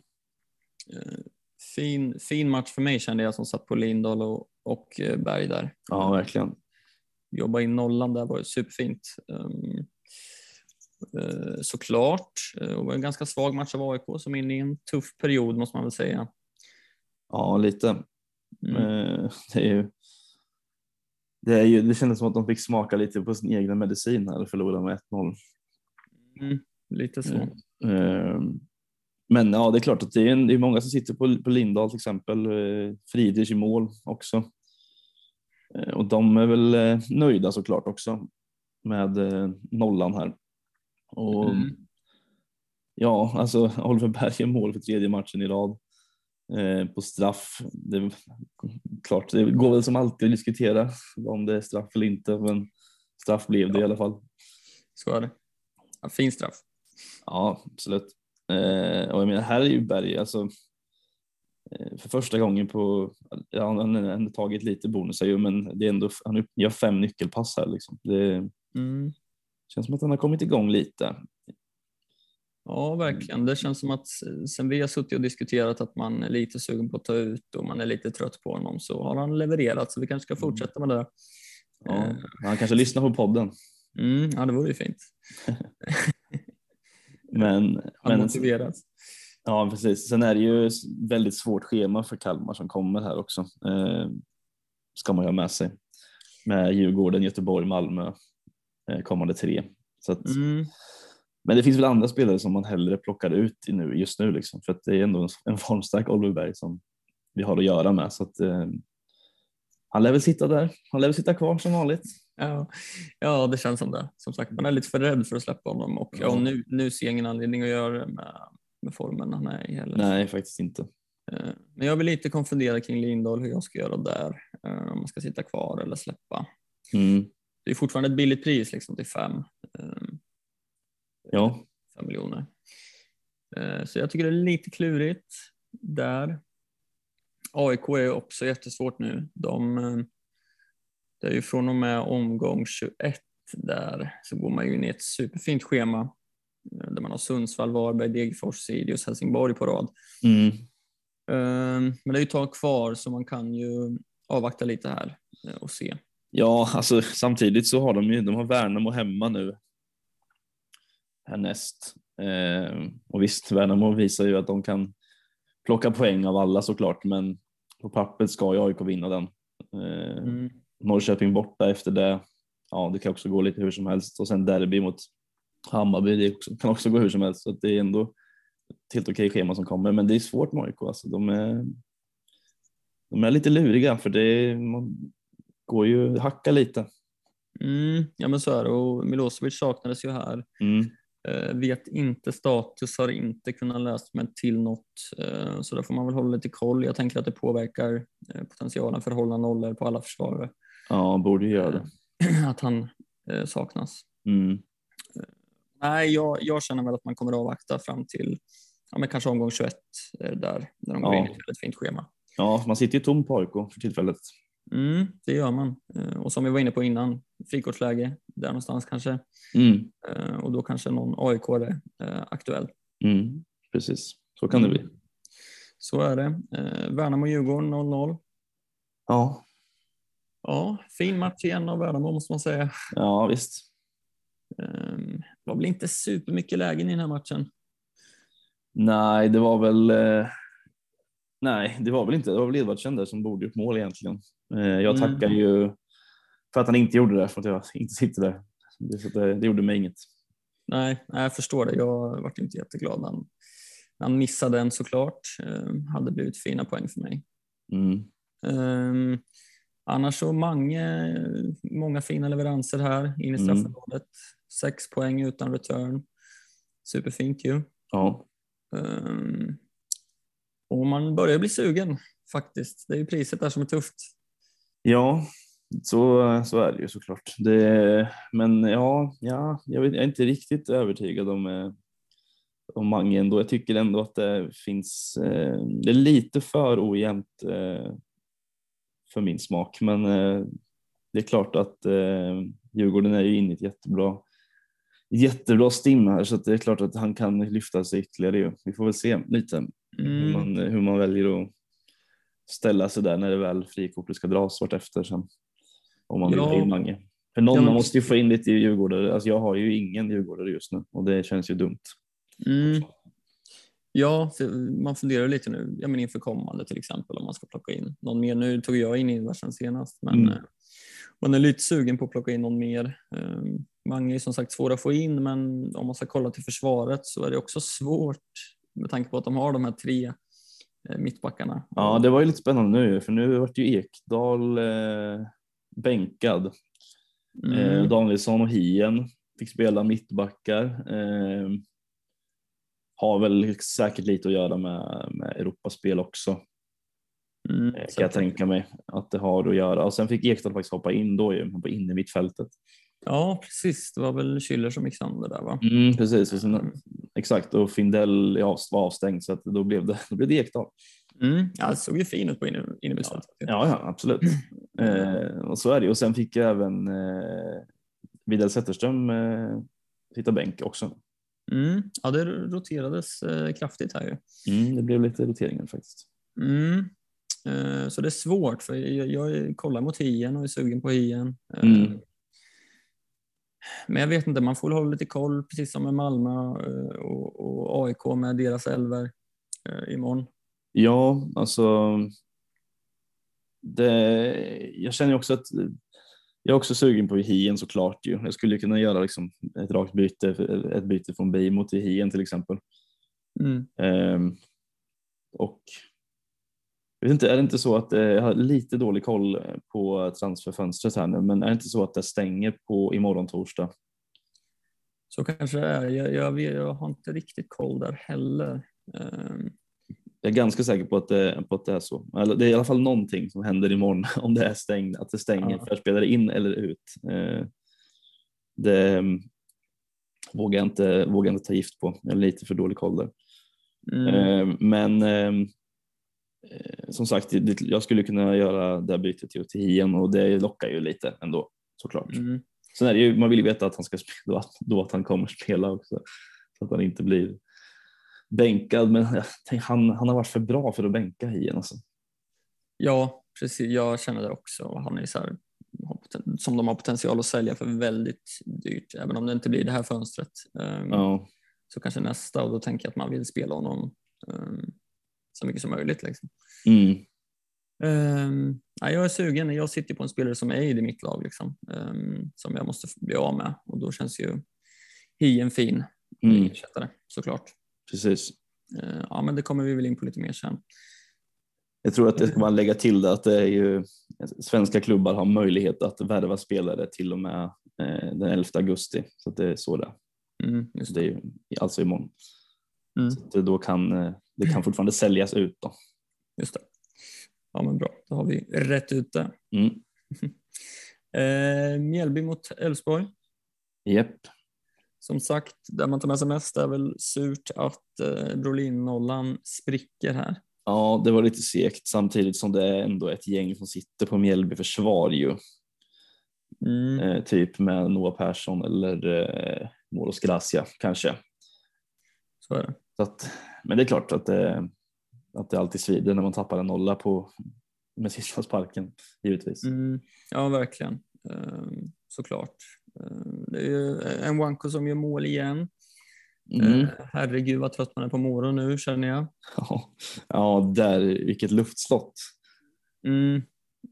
Fin, fin match för mig kände jag som satt på Lindahl och, och eh, Berg där. Ja, verkligen. Jobba in nollan där var ju superfint. Eh, såklart. Eh, och var en ganska svag match av AIK som är inne i en tuff period måste man väl säga. Ja, lite. Mm. Eh, Det, är ju, det, är ju, det kändes som att de fick smaka lite på sin egen medicin här och förlora med 1-0. Mm, lite så. Eh, Men ja, det är klart att det är, en, det är många som sitter på, på Lindahl till exempel. eh, Friedrich i mål också. Eh, Och de är väl eh, nöjda såklart också med eh, nollan här. Och Mm. ja, alltså Oliver Berg är mål för tredje matchen i rad. Eh, på straff. Det är klart, det går väl som alltid att diskutera om det är straff eller inte, men straff blev det i alla fall. Så är det. Ja, fin straff. Ja, absolut. Eh, och jag menar, här är ju Berg, alltså eh, för första gången på, ja, han har ändå tagit lite bonusar ju, men det är ändå, han gör fem nyckelpass här liksom. Det Mm. Känns som att han har kommit igång lite. Ja, verkligen. Det känns som att sen vi har suttit och diskuterat att man är lite sugen på att ta ut och man är lite trött på honom så har han levererat så vi kanske ska fortsätta med det. Ja, Eh, han kanske lyssnar på podden. Mm, ja, det vore ju fint. Men, men motiveras. ja, precis. Sen är det ju väldigt svårt schema för Kalmar som kommer här också. Eh, ska man ju ha med sig. Med Djurgården, Göteborg, Malmö kommande tre. Så att, Mm. Men det finns väl andra spelare som man hellre plockar ut i nu, just nu liksom, för att det är ändå en, formstark Oliver Berg som vi har att göra med. Så att, eh, han lär väl sitta där. Han lär väl sitta kvar som vanligt. Ja, ja, det känns som det. Som sagt, man är lite för rädd för att släppa honom och ja, nu, nu ser jag ingen anledning att göra det med, med formen han är i heller. Nej, faktiskt inte. Eh, Men jag vill lite konfundera kring Lindahl hur jag ska göra där. eh, Om man ska sitta kvar eller släppa. Mm. Det är fortfarande ett billigt pris liksom till fem, eh, Ja, fem miljoner. Eh, Så jag tycker det är lite klurigt där. AIK är också jättesvårt nu. De, eh, det är ju från och med omgång 21 där så går man ju in i ett superfint schema eh, där man har Sundsvall, Varberg, Degerfors, Sirius, Helsingborg på rad. mm. Eh, Men det är ju ett tag kvar så man kan ju avvakta lite här eh, och se. Ja alltså, samtidigt så har de ju de har Värnamo hemma nu härnäst. Eh, och visst, Värnamo visar ju att de kan plocka poäng av alla såklart, men på pappret ska ju AIK vinna den. Eh, Mm. Norrköping borta efter det. Ja, det kan också gå lite hur som helst och sen derby mot Hammarby. Det också, kan också gå hur som helst så att det är ändå ett helt okej schema som kommer. Men det är svårt med AIK. Alltså. De, är, de är lite luriga för det är, man går ju hacka lite. Mm, ja men så är det och Milosevic saknades ju här. Mm. Eh, vet inte status, har inte kunnat läsa mig till något. Eh, så där får man väl hålla lite koll. Jag tänker att det påverkar eh, potentialen för att hålla nollor på alla försvarare. Ja, borde göra det. att han eh, saknas. Mm. Nej, jag, jag känner väl att man kommer att avvakta fram till ja, men kanske omgång 21 eh, där, när de går Ja. in i ett fint schema. Ja, man sitter ju tom på AIK för tillfället. Mm, det gör man. Eh, och som vi var inne på innan, frikortsläge där någonstans kanske. Mm. Eh, och då kanske någon AIK är eh, aktuell. Mm. Precis, så kan det bli. Så är det. Värnamo-Djurgården 0-0. Ja, Ja, fin match igen av Värnamo måste man säga. ja visst. Um, det var väl inte supermycket lägen i den här matchen. Nej, det var väl. Nej, det var väl inte. Det var väl Edvardsen där som borde gjort mål egentligen. Eh, jag Mm. tackar ju för att han inte gjorde det, för att jag inte sitter där. Det, det, gjorde mig inget. Nej, jag förstår det. Jag vart inte jätteglad när han, när han missade den såklart. Um, hade blivit fina poäng för mig. Mm. Um, annars så många, många fina leveranser här in i Mm. straffområdet. Sex poäng utan return. Superfint ju. Ja, Um, och man börjar bli sugen faktiskt. Det är ju priset där som är tufft. Ja så, så är det ju såklart. Det, men ja, ja jag, vet, jag är inte riktigt övertygad om, eh, om Mange ändå. Jag tycker ändå att det finns, eh, det är lite för ojämnt eh, för min smak. Men det är klart att Djurgården är ju inne i ett jättebra, jättebra stim här så det är klart att han kan lyfta sig ytterligare. Ju. Vi får väl se lite hur, Mm. man, hur man väljer att ställa sig där när det väl frikortet ska dras vartefter sen. Om man vill Ja. ha in Mange. För någon Ja, men- måste ju få in lite djurgårdare. Alltså jag har ju ingen djurgårdare just nu och det känns ju dumt. Mm. Ja, man funderar lite nu, ja, men inför kommande till exempel om man ska plocka in någon mer. Nu tog jag in Ingvarsson senast, men Mm. eh, man är lite sugen på att plocka in någon mer. Um, Mange är som sagt svår att få in, men om man ska kolla till försvaret så är det också svårt med tanke på att de har de här tre mittbackarna. Ja, det var ju lite spännande nu för nu vart ju Ekdal eh, bänkad. Eh, Mm. Danielsson och Hien fick spela mittbackar. Eh, har väl säkert lite att göra med, med Europaspel också. Mm. Eh, Så kan jag tänka mig att det har att göra. Och sen fick Ekdal faktiskt hoppa in då ju, på inne mittfältet. Ja, precis. Det var väl Schüller som gick sönder där va? Mm, precis, och sen, exakt. Och Findell var avstängd så att då blev det, då blev det Ekdal. Mm. Ja, det såg ju fin ut på inne, innermittfältet. Ja, ja absolut. Eh, och så är det. Och sen fick jag även eh, Widell Zetterström eh, sitta bänk också. Mm. Ja, det roterades eh, kraftigt här ju. Mm, det blev lite roteringar faktiskt. Mm. Eh, Så det är svårt för jag, jag kollar mot hien och är sugen på hien. Eh, Mm. Men jag vet inte, man får hålla lite koll precis som med Malmö eh, och, och AIK med deras elver eh, imorgon. Ja, alltså. Det, jag känner också att jag är också sugen på Hien såklart. Ju. Jag skulle kunna göra liksom ett rakt byte, ett byte från Beijmo till Hien till exempel. Mm. Ehm, och vet inte, är det inte så att eh, jag har lite dålig koll på transferfönstret här nu, men är det inte så att det stänger på imorgon torsdag? Så kanske det är. Jag, jag, jag har inte riktigt koll där heller. Um, Jag är ganska säker på att, det, på att det är så. Eller det är i alla fall någonting som händer imorgon om det är stängt, att det stänger Ja. för spelare in eller ut. Eh, Det mm, vågar jag inte, vågar jag inte ta gift på. Jag har lite för dålig koll där. mm, Eh, Men eh, eh, som sagt, jag skulle kunna göra det här bytet till, till Hien och det lockar ju lite ändå såklart. mm. Sen är det ju, man vill ju veta att han ska spela, då, att- då att han kommer spela också. Så att han inte blir bänkad. Men jag tänk, han, han har varit för bra för att bänka Hien. Alltså. Ja, precis. Jag känner det också. Han är så här, som de har potential att sälja för väldigt dyrt, även om det inte blir det här fönstret. Um, Ja, Så kanske nästa och då tänker jag att man vill spela honom um, så mycket som möjligt. Liksom. mm, Um, ja, jag är sugen. Jag sitter på en spelare som är i mitt lag liksom, um, som jag måste bli av med och då känns ju Hien fin mm, ersättare såklart. precis. Uh, ja, men det kommer vi väl in på lite mer sen. Jag tror att det ska man lägga till det att det är ju svenska klubbar har möjlighet att värva spelare till och med eh, den 11 augusti. Så att det är så det. Mm, just Det det. är ju alltså imorgon. Mm. Så då kan eh, det kan fortfarande säljas ut då. Just det. Ja, men bra. Då har vi rätt ut det. Mm. Eh, Mjällby mot Elfsborg. Japp. Som sagt, där man tar med sig mest är väl surt att eh, Brolin-nollan spricker här. Ja, det var lite segt samtidigt som det är ändå ett gäng som sitter på Mjällby försvar ju. Mm. Eh, typ med Noah Persson eller eh, Moros Gracia kanske. Så är det. Så att, men det är klart att det, att det alltid svider när man tappar en nolla på med sista sparken givetvis. Mm. Ja, verkligen. Eh, såklart. Eh, det är en Wanko som gör mål igen. Mm. Eh, herregud vad trött man är på Moro nu känner jag. Ja, ja, där, vilket luftslott. Mm.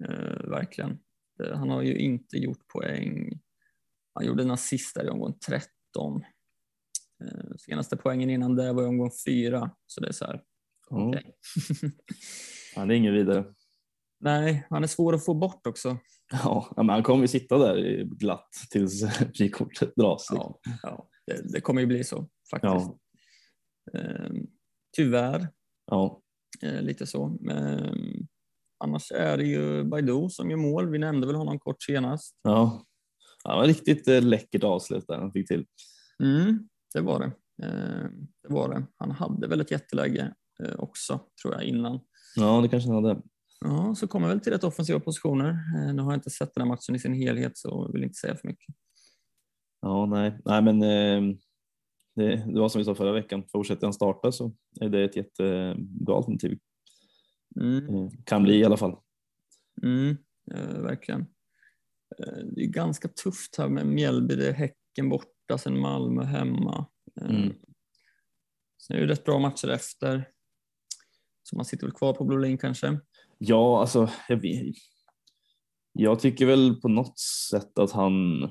Eh, verkligen. Eh, han har ju inte gjort poäng. Han gjorde en assist där i omgång 13. Eh, senaste poängen innan det var i omgång 4. Så det är så här. Ja. Ja, det är inget vidare. Nej, han är svår att få bort också. Ja, men han kommer ju sitta där glatt tills frikortet dras. liksom. Ja, ja det, det kommer ju bli så faktiskt. Ja. Eh, tyvärr, Ja. eh, lite så. Men annars är det ju Baidu som gör mål. Vi nämnde väl honom kort senast. Ja. Ja, det var riktigt eh, läckert avslut där han fick till. Mm, det var det. Eh, det var det. Han hade väl ett jätteläge eh, också, tror jag, innan. Ja, det kanske han hade. Ja, så kommer väl till rätt offensiva positioner. Eh, nu har jag inte sett den här matchen i sin helhet så vill inte säga för mycket. Ja, nej, nej men eh, det, det var som vi sa förra veckan. Fortsätter han starta så är det ett jättebra alternativ. Mm, Kan bli i alla fall. mm, eh, verkligen. Det är ganska tufft här med Mjällby. Det är Häcken borta, sen Malmö hemma. Eh, Mm. Sen är det rätt bra matcher efter. Så man sitter väl kvar på Blue Lane kanske. Ja, alltså jag, vet, jag tycker väl på något sätt att han,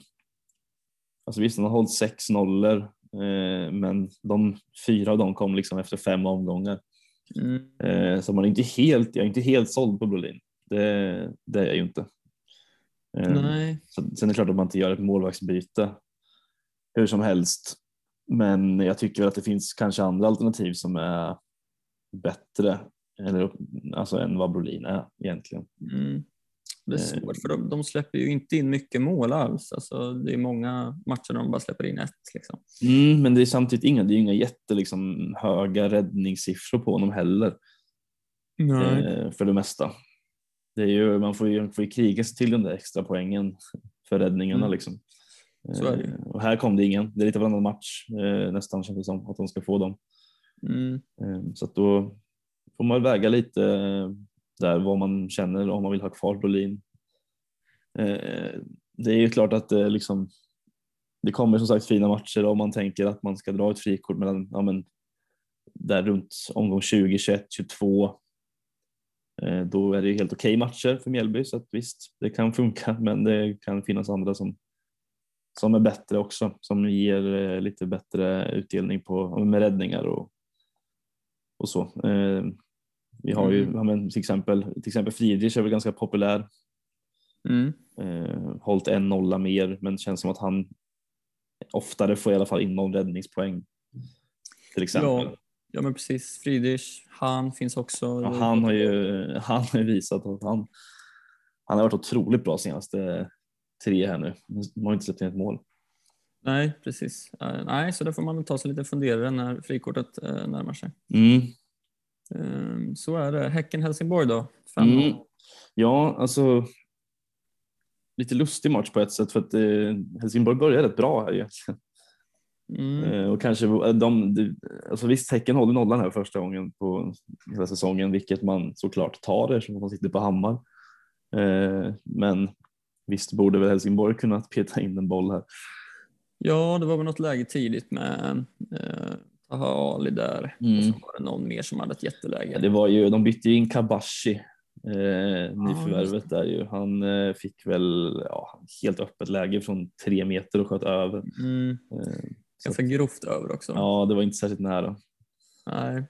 alltså visst han har hållit sex nollor, eh, men de fyra av dem kom liksom efter fem omgångar. Mm. Eh, så man är inte helt, jag är inte helt såld på Brolin. Det, det är jag ju inte. Eh, Nej, så, sen är det klart att man inte gör ett målvaktsbyte hur som helst. Men jag tycker att det finns kanske andra alternativ som är bättre eller, alltså, än vad Brolin är egentligen. Mm. Det är Eh. svårt för de, de släpper ju inte in mycket mål alls. Alltså, det är många matcher där de bara släpper in ett. Liksom. Mm, men det är samtidigt inga, det är inga jätte liksom, höga räddningssiffror på honom heller eh, för det mesta. Det är ju, man får ju, får ju kriga sig till den där extra poängen för räddningarna. Mm. Liksom. Eh, och här kom det ingen. Det är lite varannan match eh, nästan känns det som att de ska få dem. Mm. Eh, så att då får man väga lite där vad man känner om man vill ha kvar Brolin. Det är ju klart att det liksom det kommer som sagt fina matcher om man tänker att man ska dra ett frikort mellan, ja men, där runt omgång 20, 21, 22. Eh, då är det helt okej matcher för Mjällby så att visst, det kan funka men det kan finnas andra som, som är bättre också, som ger eh, lite bättre utdelning på, med räddningar och, och så. Eh, vi har ju ja, men till exempel, till exempel Friedrich är väl ganska populär. Mm. Eh, hållit en nolla mer men känns som att han oftare får i alla fall in någon räddningspoäng. Till exempel. Ja, ja, men precis. Friedrich, han finns också. Ja, han har ju han har visat att han, han har varit otroligt bra senaste tre här nu. De har inte släppt in ett mål. Nej, precis. Eh, nej, så där får man väl ta sig lite funderare när frikortet eh, närmar sig. Mm. Ehm, så är det. Häcken-Helsingborg då? 5 Mm. Ja, alltså lite lustig match på ett sätt för att eh, Helsingborg började rätt bra här egentligen. Mm. Och kanske de, alltså visst Häcken håller nollan här första gången på hela säsongen, vilket man såklart tar eftersom man sitter på Hammar. Men visst borde väl Helsingborg kunnat peta in en boll här. Ja, det var väl något läge tidigt med eh, Taha Ali där och Mm. så var det någon mer som hade ett jätteläge. Det var ju, de bytte ju in Kabashi, eh, nyförvärvet där ju. Han eh, fick väl ja, helt öppet läge från tre meter och sköt över. Mm. Eh, Ganska grovt över också. ja, det var inte särskilt nära. Nej.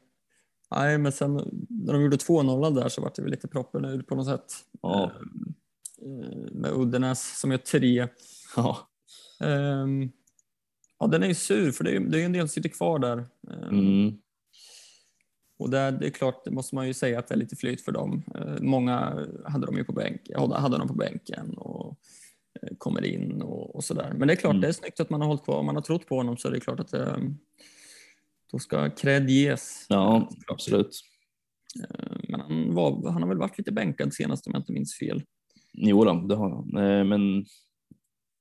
Nej, men sen när de gjorde 2-0 där så var det väl lite proppen ur på något sätt. Ja. Eh, Med Uddenäs som gör tre. Ja. Ehm, Ja, den är ju sur för det är, det är en del som sitter kvar där. Ehm, Mm. Och där, det är klart, det måste man ju säga att det är lite flyt för dem. Eh, Många hade de ju på bänk, hade hade dem på bänken och eh, kommer in och, och sådär. Men det är klart, Mm. det är snyggt att man har hållit kvar. Om man har trott på honom så är det klart att eh, då ska cred ges. Ja, Eh, absolut. Eh, Men han, var, han har väl varit lite bänkad senast om jag inte minns fel. Jo då, det har han. Eh, Men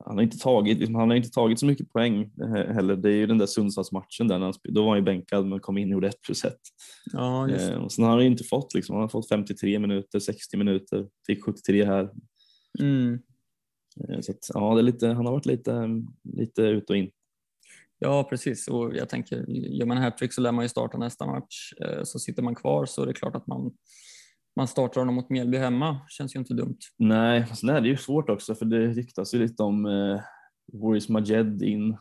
han har inte tagit, liksom, han har inte tagit så mycket poäng eh, heller. Det är ju den där Sundsvallsmatchen där när han, då var han ju bänkad men kom in och gjorde ett plus ett. Ja, just. Eh, Och sen har han inte fått liksom, han har fått 53 minuter, 60 minuter, fick 73 här. Mm. Eh, Så att, ja, det är lite, han har varit lite, lite ut och in. Ja, precis. Och jag tänker, gör man hattrick så lär man ju starta nästa match. Eh, Så sitter man kvar så är det klart att man, man startar honom mot Mjällby hemma. Känns ju inte dumt. Nej, sen är det ju svårt också för det ryktas ju lite om eh, Boris Majed in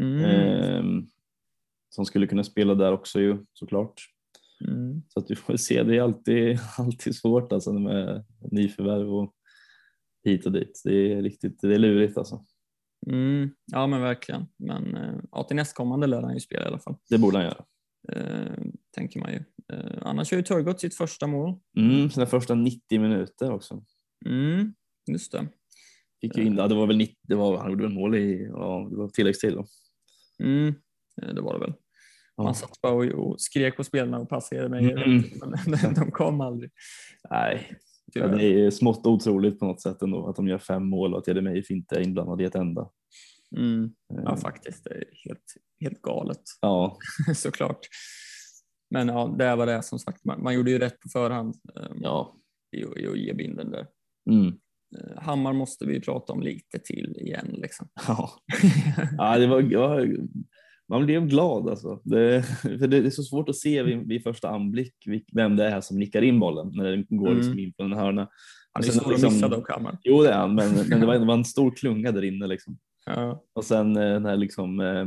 Mm. eh, som skulle kunna spela där också ju såklart. Mm. Så att vi får se, det är alltid, alltid svårt alltså med nyförvärv och hit och dit. Det är riktigt, det är lurigt alltså. Mm. Ja, men verkligen. Men eh, ja, till nästkommande lär han ju spela i alla fall. Det borde han göra. Eh, tänker man ju. Eh, annars har ju Turgott sitt första mål. Mm, sina första 90 minuter också. Mm. Just det. Fick ju in, ja, det var väl 90, det var, han gjorde väl mål i, ja, det var tilläggstid då. Mm. Eh, Det var det väl. Ja. Man satt bara och, och skrek på spelarna och passerade mig. Mm. Men de kom aldrig. Nej, ja, det är smått otroligt på något sätt ändå att de gör fem mål och att Jeremejeff inte är inblandad i ett enda. Mm. Ja, Eh, faktiskt. Det är helt, helt galet. Ja, såklart. Men ja, det var det som sagt. Man, man gjorde ju rätt på förhand um, ja. i, i att ge binden där. Mm. Eh, Hammar måste vi prata om lite till igen. Liksom. ja. ja det var, man blev glad alltså. Det, för det är så svårt att se vid, vid första anblick vem det är som nickar in bollen när den går Mm. liksom in på en hörna. Han är Och att liksom- missa dock, Hammar. Jo det är han, men, men det, var, det var en stor klunga där inne liksom. Ja. Och sen eh, när liksom eh,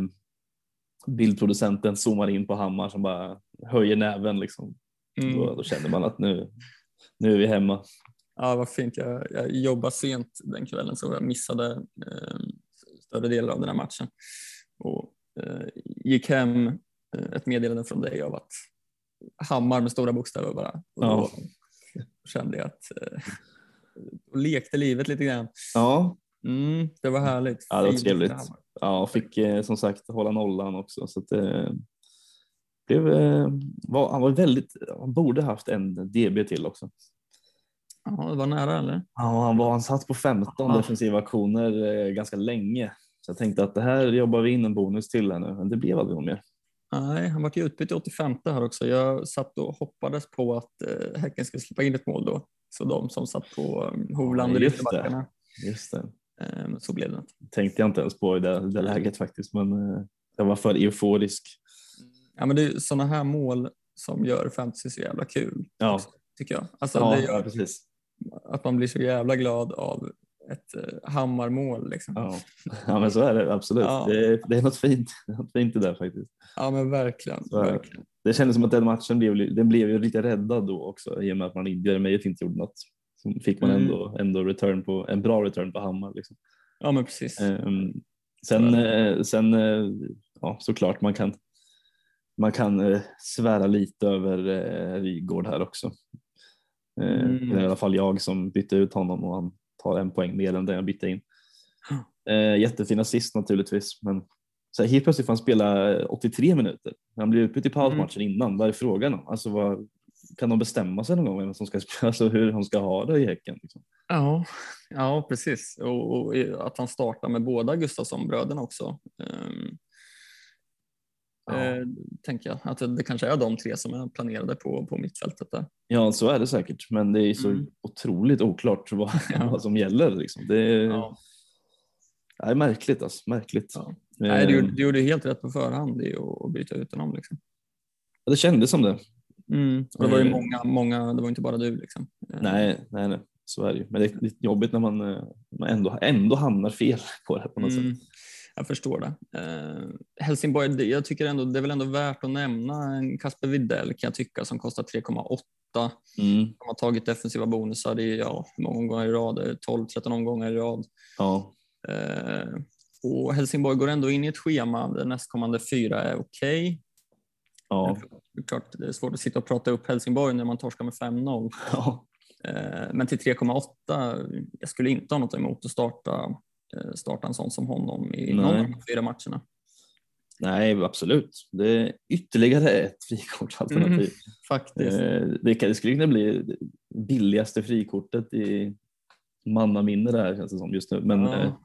bildproducenten zoomar in på Hammar som bara höjer näven liksom. Mm. Då, då känner man att nu, nu är vi hemma. ja, vad fint. Jag, jag jobbade sent den kvällen så jag missade eh, större delar av den här matchen. Och eh, gick hem eh, ett meddelande från dig av att Hammar med stora bokstäver bara. Och då Ja. kände jag att eh, då lekte livet lite grann. Ja, Mm, det var härligt. Ja, det var trevligt. Ja och fick eh, som sagt hålla nollan också. Så att, eh, blev, eh, var, han var väldigt, han borde haft en DB till också. Ja, det var nära eller? Ja, han, var, han satt på 15 Ja. defensiva aktioner ganska länge. Så jag tänkte att det här jobbar vi in en bonus till här nu, men det blev aldrig någon mer. Nej, han var ju utbytt i 85 här också. Jag satt och hoppades på att Häcken skulle släppa in ett mål då. Så de som satt på Hovland Ja, och just. Just det. Eh, Men så blev det. Tänkte jag inte ens på i det, det läget faktiskt, men eh, jag var för euforisk. Ja, men det är sådana här mål som gör fantasy så jävla kul, Ja, tycker jag. Alltså, ja, det ja gör precis. att man blir så jävla glad av ett eh, hammarmål. Liksom. Ja. Ja. ja, men så är det absolut. Ja. Det, är, det är något fint, något fint i det faktiskt. men verkligen. Så verkligen. Det kändes som att den matchen blev, den blev ju lite räddad då också i och med att man Jeremejeff inte gjorde något. Så fick man Mm. ändå, ändå return på, en bra return på Hammar. Liksom. Ja, men precis. Ehm, sen eh, sen eh, ja, såklart man kan, man kan eh, svära lite över eh, Rygård här också. Eh, Mm. Det är i alla fall jag som bytte ut honom och han tar en poäng mer än den jag bytte in. Eh, jättefin assist naturligtvis, men så här, helt plötsligt får han spela 83 minuter. Han blev utbytt i pausmatchen innan. Vad är frågan om? Alltså, vad, kan de bestämma sig någon gång vem som ska spela, alltså, hur de ska ha det i Häcken? Liksom? Ja, ja precis. Och, och att han startar med båda Gustafsson-bröderna också. Ehm, Ja. eh, tänker jag. Att det, det kanske är de tre som är planerade på, på mittfältet där. Ja, så är det säkert, men det är så Mm. otroligt oklart vad, Ja. vad som gäller. Liksom. Det, är, Ja. det är märkligt. Alltså. märkligt. Ja. Nej, du, Eh, gjorde- du gjorde helt rätt på förhand i att byta ut honom. Liksom. det kändes som det. Och det var ju Eh. många, många, det var inte bara du. Liksom. Eh, Nej, nej, nej, så är det ju. Men det är lite jobbigt när man, eh, man ändå, ändå hamnar fel på det på något Mm, sätt. jag förstår det. Eh, Helsingborg, jag tycker ändå det är väl ändå värt att nämna en Kasper Widell kan jag tycka som kostar 3,8. Mm, De har tagit defensiva bonusar i ja, många omgångar i rad, 12-13 omgångar i rad. ja, Eh, och Helsingborg går ändå in i ett schema där nästkommande fyra är okej. Ja, Det är klart det är svårt att sitta och prata upp Helsingborg när man torskar med 5-0. ja, Eh, men till 3,8, jag skulle inte ha något emot att starta, eh, starta en sån som honom i någon Nej. av de fyra matcherna. nej, absolut. Det är ytterligare ett frikortsalternativ. Mm, Faktiskt. Eh, det, kan, det skulle kunna bli billigaste frikortet i mannaminne där känns det som just nu. Men, Ja.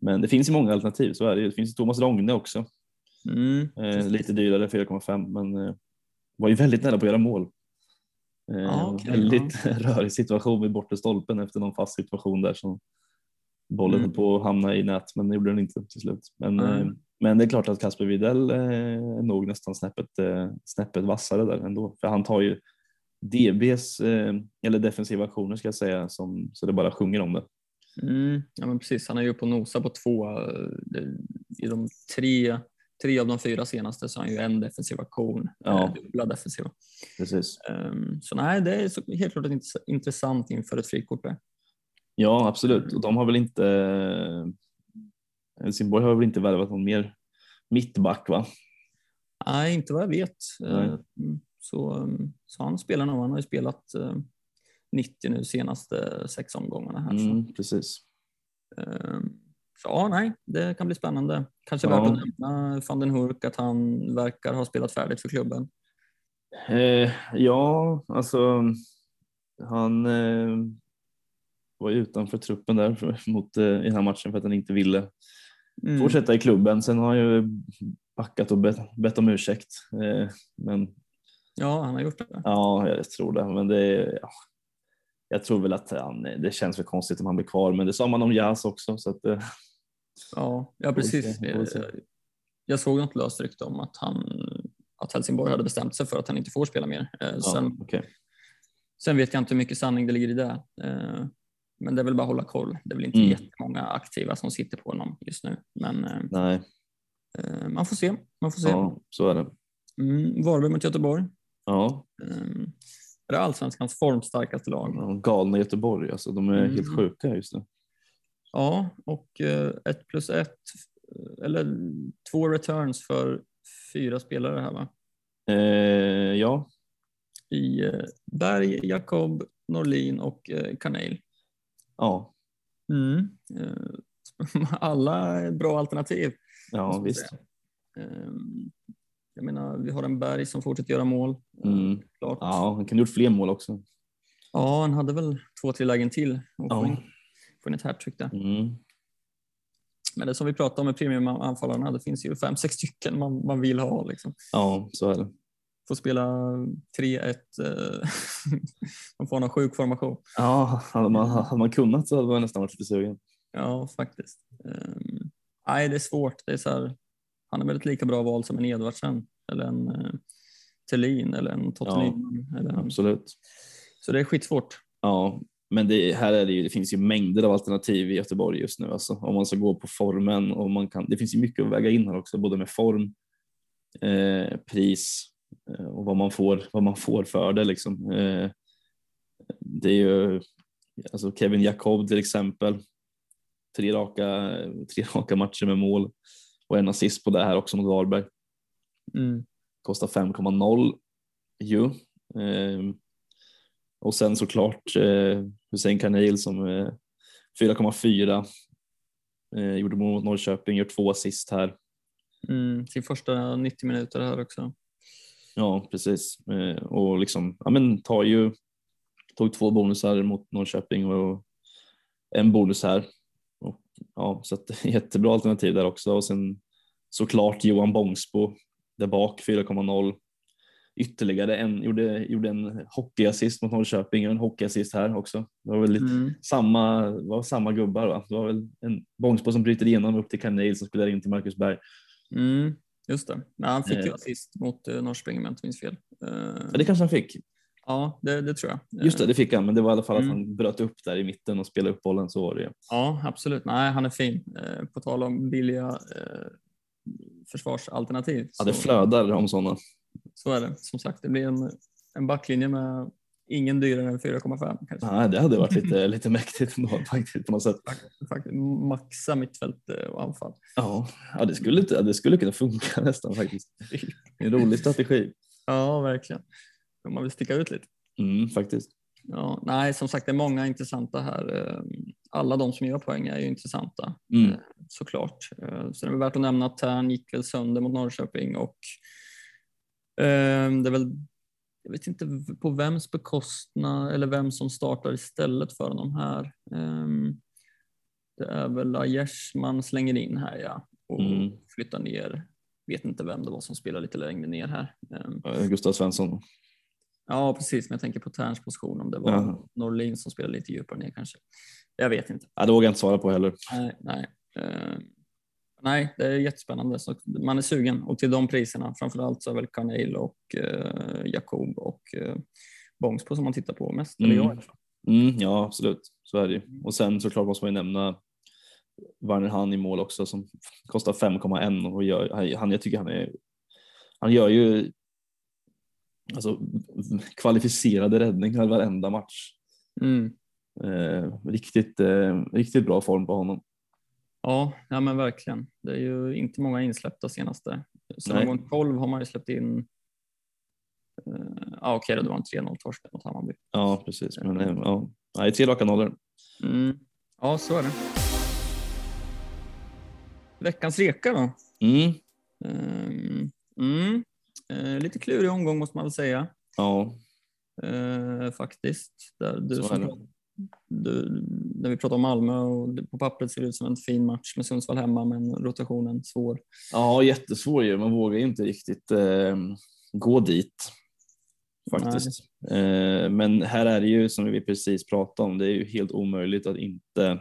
men det finns ju många alternativ, så är det ju. Det finns Thomas Rogne också. Mm, Eh, lite dyrare, 4,5 men eh, var ju väldigt nära på att göra mål. Eh, Ja, okej, väldigt rörig situation vid bortre stolpen efter någon fast situation där som bollen Mm. på att hamna i nät men det gjorde den inte till slut. Men, eh, men det är klart att Kasper Widell eh, är nog nästan snäppet, eh, snäppet vassare där ändå för han tar ju DBs eller defensiva aktioner ska jag säga som, så det bara sjunger om det. Mm, ja, men precis. Han är ju och nosar på två. I de tre, tre av de fyra senaste så har han ju en defensiv aktion. Ja. eh, Dubbla defensiva. Precis. Ehm, så nej, det är helt klart int- intressant inför ett frikort. Där. Ja absolut och de har väl inte Helsingborg har väl inte värvat någon mer mittback va? Nej, inte vad jag vet. Nej. Ehm, Så, ehm, så han spelar nog. Han har ju spelat eh, 90 nu senaste sex omgångarna här. Mm, precis. Så ja, nej, det kan bli spännande. Kanske Ja. värt att nämna van den Hurk att han verkar ha spelat färdigt för klubben. Eh, ja, alltså han eh, var utanför truppen där för, mot, eh, i den här matchen för att han inte ville Mm. fortsätta i klubben. Sen har han ju backat och bett, bett om ursäkt. Eh, men Ja, han har gjort det. ja, jag tror det. Men det ja, jag tror väl att han, det känns väl konstigt om han blir kvar, men det sa man om Jas också. Så att, eh, Ja, ja precis. Eh, Jag såg något löst rykte om att, han, att Helsingborg hade bestämt sig för att han inte får spela mer. Eh, ja, Sen, okej. sen vet jag inte hur mycket sanning det ligger i det. Men det är väl bara att hålla koll. Det är väl inte Mm. jättemånga aktiva som sitter på honom just nu. Men Nej, man får se. Man får se. ja, så är det. Mm, Varberg mot Göteborg. Ja, Eh, Är det allsvenskans formstarkaste lag? de galna Göteborg, alltså, de är Mm. helt sjuka just nu. Ja, och eh, ett plus ett, eller två returns för fyra spelare här va? Eh, ja, I eh, Berg, Jakob, Norlin och eh, Kanel. ja, Mm. Eh, Alla är bra alternativ. ja visst. säga. Jag menar, vi har en Berg som fortsätter göra mål. eh, Mm. Klart. Ja, han kunde gjort fler mål också. Ja, han hade väl två, tre lägen till och Ja. få in, få ett hattrick där. Mm. Men det som vi pratade om med premiumanfallarna, det finns ju fem, sex stycken man, man vill ha. Liksom. Ja, så är det. Får spela 3-1, eh, man får ha någon sjuk formation. Ja, hade man, hade man kunnat så hade man nästan varit lite sugen. Ja, faktiskt. Um, nej, det är svårt. Det är så här, han är väl ett lika bra val som en Edvardsen eller en uh, Thelin eller en Tottenham. Ja, eller, absolut. Så det är skitsvårt. Ja, men det, här är det, ju, det finns ju mängder av alternativ i Göteborg just nu. Alltså, om man ska gå på formen och man kan, det finns ju mycket att väga in här också, både med form, eh, pris eh, och vad man får, vad man får för det. Liksom. Eh, det är ju alltså Kevin Jacob till exempel. Tre raka, tre raka matcher med mål och en assist på det här också mot Varberg. Mm. Kostar 5,0 ju. Eh, och sen såklart eh, Hussein Kanil som eh, 4,4 eh, gjorde mål mot Norrköping, gör två assist här. Mm, sin första 90 minuter här också. Ja, precis. Eh, och liksom, ja men tar ju, tog två bonusar mot Norrköping och en bonus här. Ja, så att jättebra alternativ där också. Och sen såklart Johan Bångsbo där bak 4,0 ytterligare en, gjorde, gjorde en hockeyassist mot Norrköping och en hockeyassist här också. Det var väl lite Mm. samma, var samma gubbar va? Det var väl en Bångsbo som bryter igenom upp till Kanel som spelar in till Marcus Berg. Mm, just det. Nej, han fick ju Eh. assist mot uh, Norrköping om jag inte minns fel. Eh, Ja, det kanske han fick. Ja, det, det tror jag. Just det, det fick han, men det var i alla fall Mm. att han bröt upp där i mitten och spelade upp bollen så var det ju. Ja, absolut. Nej, han är fin. Eh, på tal om billiga eh, försvarsalternativ. Ja, det flödar om sådana. Så är det. Som sagt, det blir en, en backlinje med ingen dyrare än 4,5 kanske. Nej, det hade varit lite, lite mäktigt ändå faktiskt på något sätt. Faktiskt, maxa mittfält eh, och anfall. Ja, ja det, skulle, det skulle kunna funka nästan faktiskt. En rolig strategi. Ja, verkligen. Om man vill sticka ut lite. Mm, faktiskt. Ja, nej, som sagt, det är många intressanta här. Eh, Alla de som gör poäng är ju intressanta Mm. eh, såklart. Eh, Så det är värt att nämna att Tern gick väl sönder mot Norrköping och det är väl, jag vet inte på vems bekostnad eller vem som startar istället för honom här. Eh, Det är väl Aiesh man slänger in här ja och Mm. flyttar ner. Vet inte vem det var som spelar lite längre ner här. Eh, Ja, Gustav Svensson. Ja, precis. Men jag tänker på Terns position om det var Ja. Norlin som spelade lite djupare ner kanske. Jag vet inte. Ja, det vågar jag inte svara på heller. Nej, nej. Eh, nej, det är jättespännande. Så man är sugen och till de priserna, framförallt så är väl Carneil och uh, Jakob och uh, Bångsbo som man tittar på mest. Eller Mm. jag i alla fall. Mm, ja, absolut. Så är det ju. Och sen såklart måste man ju nämna Werner Han i mål också som kostar 5,1 och gör, han, jag tycker han är, han gör ju alltså, kvalificerade räddningar varenda match. Mm. Eh, riktigt, eh, riktigt bra form på honom. Ja, ja, men verkligen. Det är ju inte många insläppta senaste. Nej. någon 12 har man ju släppt in. Uh, ja, okej, då, det var en 3-0 torsk mot Hammarby. Ja, precis. Men eh, ja, nej, tre raka nollor. Mm. Ja, så är det. Veckans reka då? Mm, Ehm, mm. Eh, lite klurig omgång måste man väl säga. ja, Eh, faktiskt. Där du som du, när vi pratar om Malmö och på pappret ser det ut som en fin match med Sundsvall hemma men rotationen svår. ja, jättesvår ju. Man vågar ju inte riktigt eh, gå dit faktiskt. Eh, men här är det ju som vi precis pratade om. Det är ju helt omöjligt att inte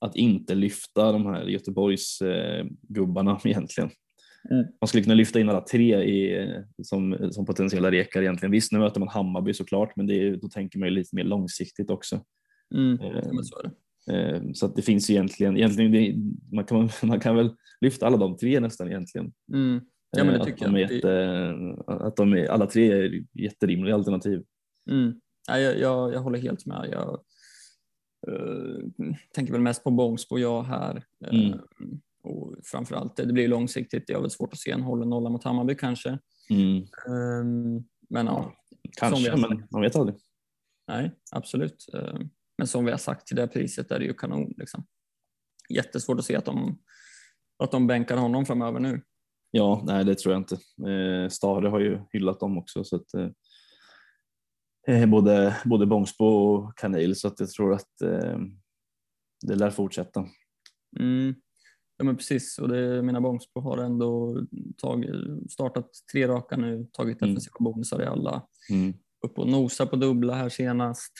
att inte lyfta de här Göteborgs eh, gubbarna egentligen. Mm. Man skulle kunna lyfta in alla tre i, som, som potentiella rekar egentligen. Visst, nu möter man Hammarby såklart, men det är, då tänker man ju lite mer långsiktigt också. Mm. Eh, så. Eh, Så att det finns ju egentligen, egentligen det, man, kan, man kan väl lyfta alla de tre nästan egentligen. Mm. Ja, men det Eh, tycker att de är jag. jätte, att de är, alla tre är jätterimliga alternativ. Mm. Ja, jag, jag, jag håller helt med. Jag eh, tänker väl mest på Bångsbo jag här. Mm. Och framförallt, det blir långsiktigt. Det är väl svårt att se en hållen nolla mot Hammarby kanske. Mm. Ehm, men ja, Kanske, men man vet aldrig. nej, absolut. Ehm, men som vi har sagt, till det priset är det ju kanon. Liksom. Jättesvårt att se att de, att de bänkar honom framöver nu. Ja, nej det tror jag inte. Eh, Stare har ju hyllat dem också så att eh, eh, både, både Bångsbo och Kanil så att jag tror att eh, det lär fortsätta. Mm. Ja men precis, och det, mina Bångsbo har ändå tagit, startat tre raka nu, tagit Mm. defensiva bonusar i alla. Mm. Upp och nosa på dubbla här senast.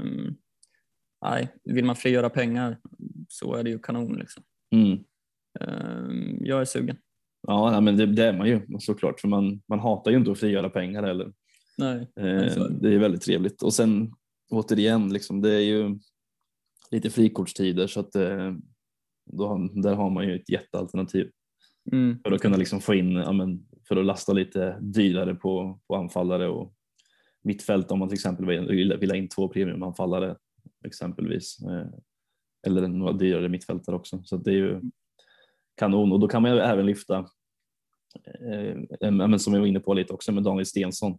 Um, nej, vill man frigöra pengar så är det ju kanon liksom. Mm. Ehm, Jag är sugen. Ja, nej, men det, det är man ju såklart, för man, man hatar ju inte att frigöra pengar heller. Nej, Eh, det är väldigt trevligt. Och sen återigen, liksom, det är ju lite frikortstider så att eh, då, där har man ju ett jättealternativ Mm. för att kunna liksom få in, ja, men, för att lasta lite dyrare på, på anfallare och mittfält om man till exempel vill, vill, ha in två premiumanfallare exempelvis. Eh, eller några dyrare mittfältare också. Så det är ju kanon och då kan man ju även lyfta, eh, men som jag var inne på lite också med Daniel Stensson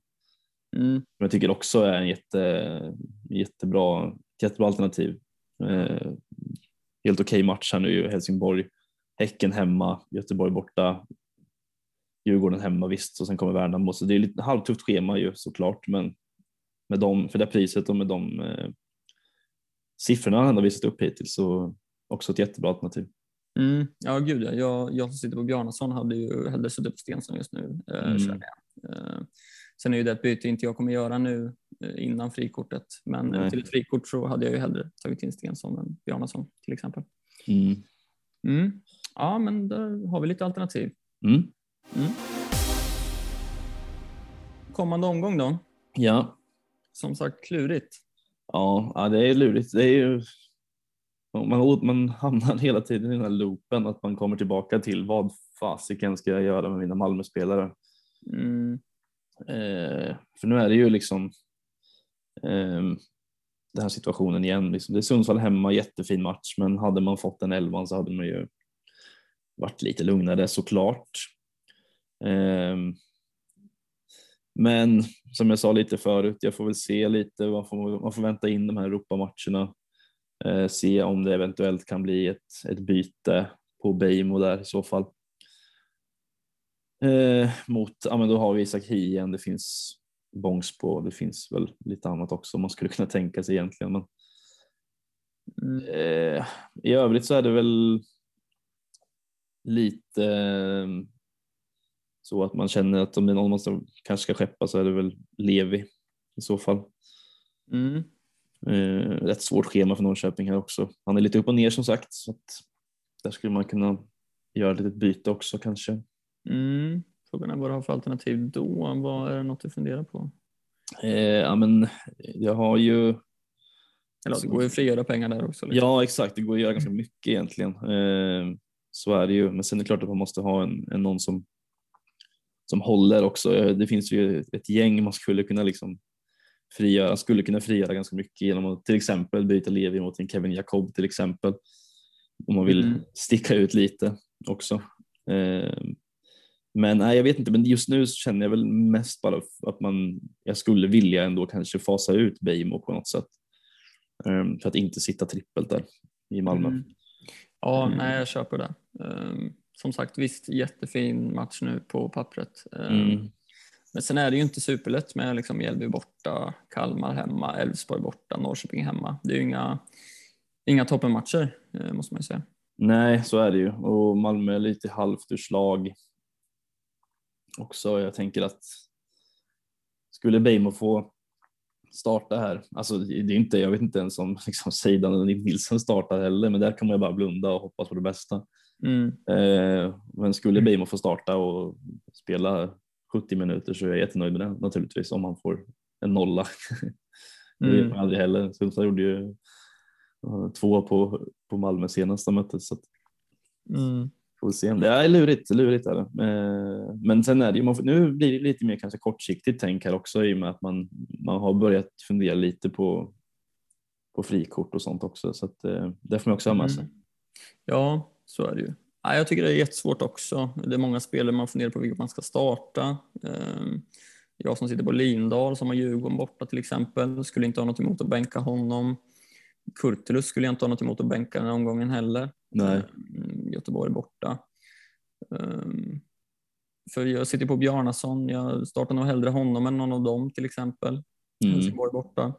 Mm. som jag tycker också är en jätte, jättebra, jättebra alternativ. Eh, helt okej match här nu Helsingborg. Häcken hemma, Göteborg borta, Djurgården hemma visst och sen kommer Värnamo. Så det är lite halvtufft schema ju såklart men med dem, för det priset och med de eh, siffrorna han har visat upp hittills så också ett jättebra alternativ. Mm. Ja, gud ja. Jag, jag som sitter på Bjarnason hade ju hellre suttit på Stensson just nu. Eh, Mm. jag. Eh, sen är ju det ett byte inte jag kommer göra nu eh, innan frikortet. Men Nej. till ett frikort så hade jag ju hellre tagit in Stensson än Bjarnason till exempel. Mm. Mm. Ja, men där har vi lite alternativ. Mm. Kommande omgång då? Ja. Som sagt klurigt. Ja, ja, det är lurigt. Det är ju, man, man hamnar hela tiden i den här loopen att man kommer tillbaka till vad fasiken ska jag göra med mina Malmöspelare? Mm. Eh, för nu är det ju liksom eh, den här situationen igen. Liksom. Det är Sundsvall hemma, jättefin match, men hade man fått en elvan så hade man ju varit lite lugnare såklart. Eh, men som jag sa lite förut, jag får väl se lite, man får, man får vänta in de här Europamatcherna. Eh, se om det eventuellt kan bli ett, ett byte på Beijmo där i så fall. Eh, mot, ja men då har vi Isak Hien, det finns Bångsbo, det finns väl lite annat också man skulle kunna tänka sig egentligen. Men, eh, I övrigt så är det väl lite eh, så att man känner att om det är någon man som kanske ska skeppa så är det väl Levi i så fall. Mm. Eh, rätt svårt schema för Norrköping här också. Han är lite upp och ner som sagt så att där skulle man kunna göra ett litet byte också kanske. Mm. Frågan är vad du har för alternativ då. Vad är det något du funderar på? Eh, ja, men jag har ju Eller det går ju att frigöra pengar där också. liksom. Ja, exakt. Det går att göra ganska mycket egentligen. Eh, så är det ju. Men sen är det klart att man måste ha en, en någon som, som håller också. Eh, Det finns ju ett gäng man skulle kunna liksom frigöra, skulle kunna frigöra ganska mycket genom att till exempel byta Levi mot en Kevin Jacob till exempel. Om man vill Mm. sticka ut lite också. Eh, men nej, jag vet inte, men just nu känner jag väl mest bara att man, jag skulle vilja ändå kanske fasa ut Beijmo på något sätt. Eh, för att inte sitta trippelt där i Malmö. Mm. Ja, Mm. nej, jag köper det. Ehm, som sagt, visst, jättefin match nu på pappret. Ehm, Mm. Men sen är det ju inte superlätt med liksom Mjällby borta, Kalmar hemma, Elfsborg borta, Norrköping hemma. Det är ju inga, inga toppenmatcher, eh, måste man ju säga. Nej, så är det ju. Och Malmö är lite halvt ur slag också. Jag tänker att skulle Beijmo få starta här, alltså det är inte, jag vet inte ens om liksom Seidan eller Nilsson startar heller, men där kan man ju bara blunda och hoppas på det bästa. Mm. Eh, men skulle Beijmo få starta och spela 70 minuter så är jag jättenöjd med det naturligtvis om han får en nolla. Det vet Mm. man aldrig heller. Sundsvall gjorde ju eh, två på, på Malmö senast de möttes. Så att Mm. Får se. Det är lurigt, lurigt är det. Eh, Men sen är det ju, nu blir det lite mer kanske kortsiktigt tänk här också i och med att man, man har börjat fundera lite på, på frikort och sånt också. Så att, eh, det får man också ha med sig. Mm. Ja, så är det ju. Ja, jag tycker det är jättesvårt också. Det är många spelare man funderar på vilka man ska starta. Ehm, Jag som sitter på Lindahl som har Djurgården borta till exempel skulle inte ha något emot att bänka honom. Kurtulus skulle jag inte ha något emot att bänka den här omgången heller. Nej. Ehm, Göteborg borta. Ehm, För jag sitter på Bjarnason, jag startar nog hellre honom än någon av dem till exempel. Mm. Helsingborg borta.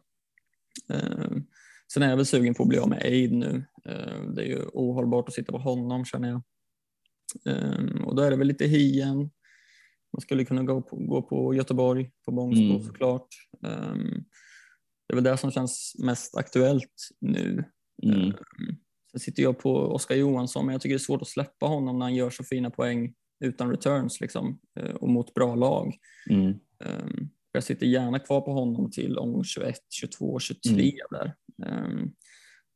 Ehm, Sen är jag väl sugen på att bli av med Aid nu. Ehm, Det är ju ohållbart att sitta på honom känner jag. Och då är det väl lite hien. Man skulle kunna gå på, gå på Göteborg, på Bångsbo Mm. såklart. Ehm, det är väl det som känns mest aktuellt nu. Mm. Sen sitter jag på Oskar Johansson, men jag tycker det är svårt att släppa honom när han gör så fina poäng utan returns liksom, eh, och mot bra lag. Mm. Um, jag sitter gärna kvar på honom till omgång 21, 22, 23 Mm. där. Um,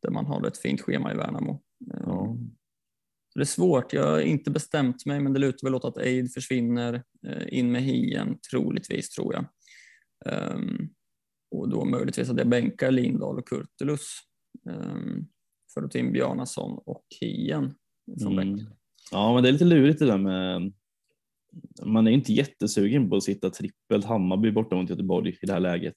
där man har ett fint schema i Värnamo. Ja. så det är svårt, jag har inte bestämt mig men det lutar väl åt att Aid försvinner eh, in med Hien troligtvis tror jag. Um, och då möjligtvis att jag bänkar Lindahl och Kurtulus um, för att ta in Bjarnason och Hien från Mm. bänken. ja, men det är lite lurigt det där med man är inte jättesugen på att sitta trippelt Hammarby borta mot Göteborg i det här läget.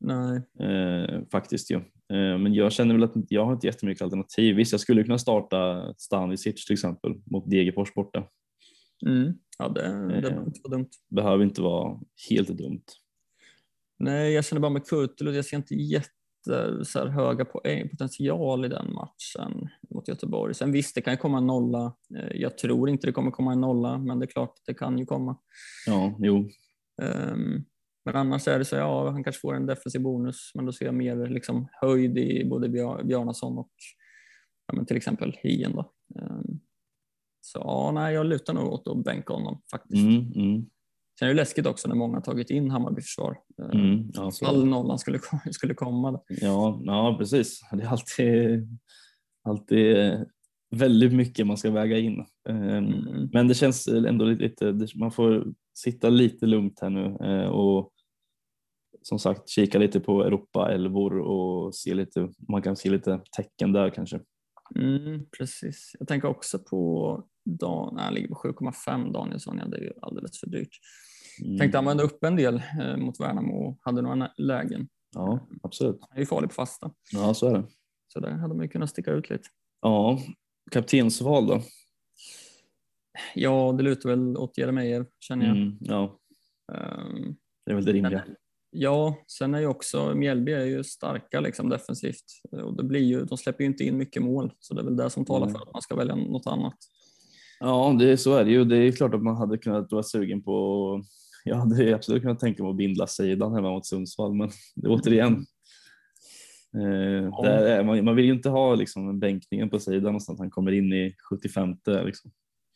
Nej, Eh, faktiskt ju. Eh, men jag känner väl att jag har inte jättemycket alternativ. Visst, jag skulle kunna starta Stanisic till exempel mot Degerfors borta. mm. ja, det, det Eh. behöver inte vara dumt. Behöver inte vara helt dumt. Nej, jag känner bara med Kurtulus, jag ser inte jätte så här, höga poäng, potential i den matchen mot Göteborg. Sen visst, det kan ju komma en nolla. Eh, Jag tror inte det kommer komma en nolla, men det är klart, det kan ju komma. Ja, jo. Ehm, Men annars är det så, ja, han kanske får en defensiv bonus, men då ser jag mer liksom höjd i både Bjar- Bjarnason och ja, men till exempel Hien. Då. Ehm, Så ja, nej, jag lutar nog åt att bänka honom faktiskt. Mm, mm, Sen är det läskigt också när många tagit in Hammarby försvar. Ehm, mm. Ja, så. All nollan skulle, skulle komma. Ja, ja, precis. Det är alltid, alltid eh, väldigt mycket man ska väga in. Eh, Mm. Men det känns ändå lite, man får sitta lite lugnt här nu eh, och som sagt kika lite på Europa elvor och se lite, man kan se lite tecken där kanske. Mm, precis. Jag tänker också på Dan, han ligger på 7,5 Danielsson, ja, det är ju alldeles för dyrt. Mm. Tänkte använda upp en del eh, mot Värnamo och hade några lägen. Ja, absolut. Han är ju farlig på fasta, Ja, så är det. så där hade man ju kunnat sticka ut lite. Ja, kaptensval då? Ja, det lutar väl åt Jeremejeff känner jag. Mm, ja, Ehm, det är väl det rimliga. ja, sen är ju också Mjällby är ju starka liksom defensivt och det blir ju, de släpper ju inte in mycket mål så det är väl det som talar Mm. för att man ska välja något annat. Ja, det, så är det ju. Det är klart att man hade kunnat vara sugen på jag hade absolut kunnat tänka mig att bindla sidan hemma mot Sundsvall, men det, återigen. Eh, där är, man, man vill ju inte ha liksom, bänkningen på sidan och så att han kommer in i 75 liksom.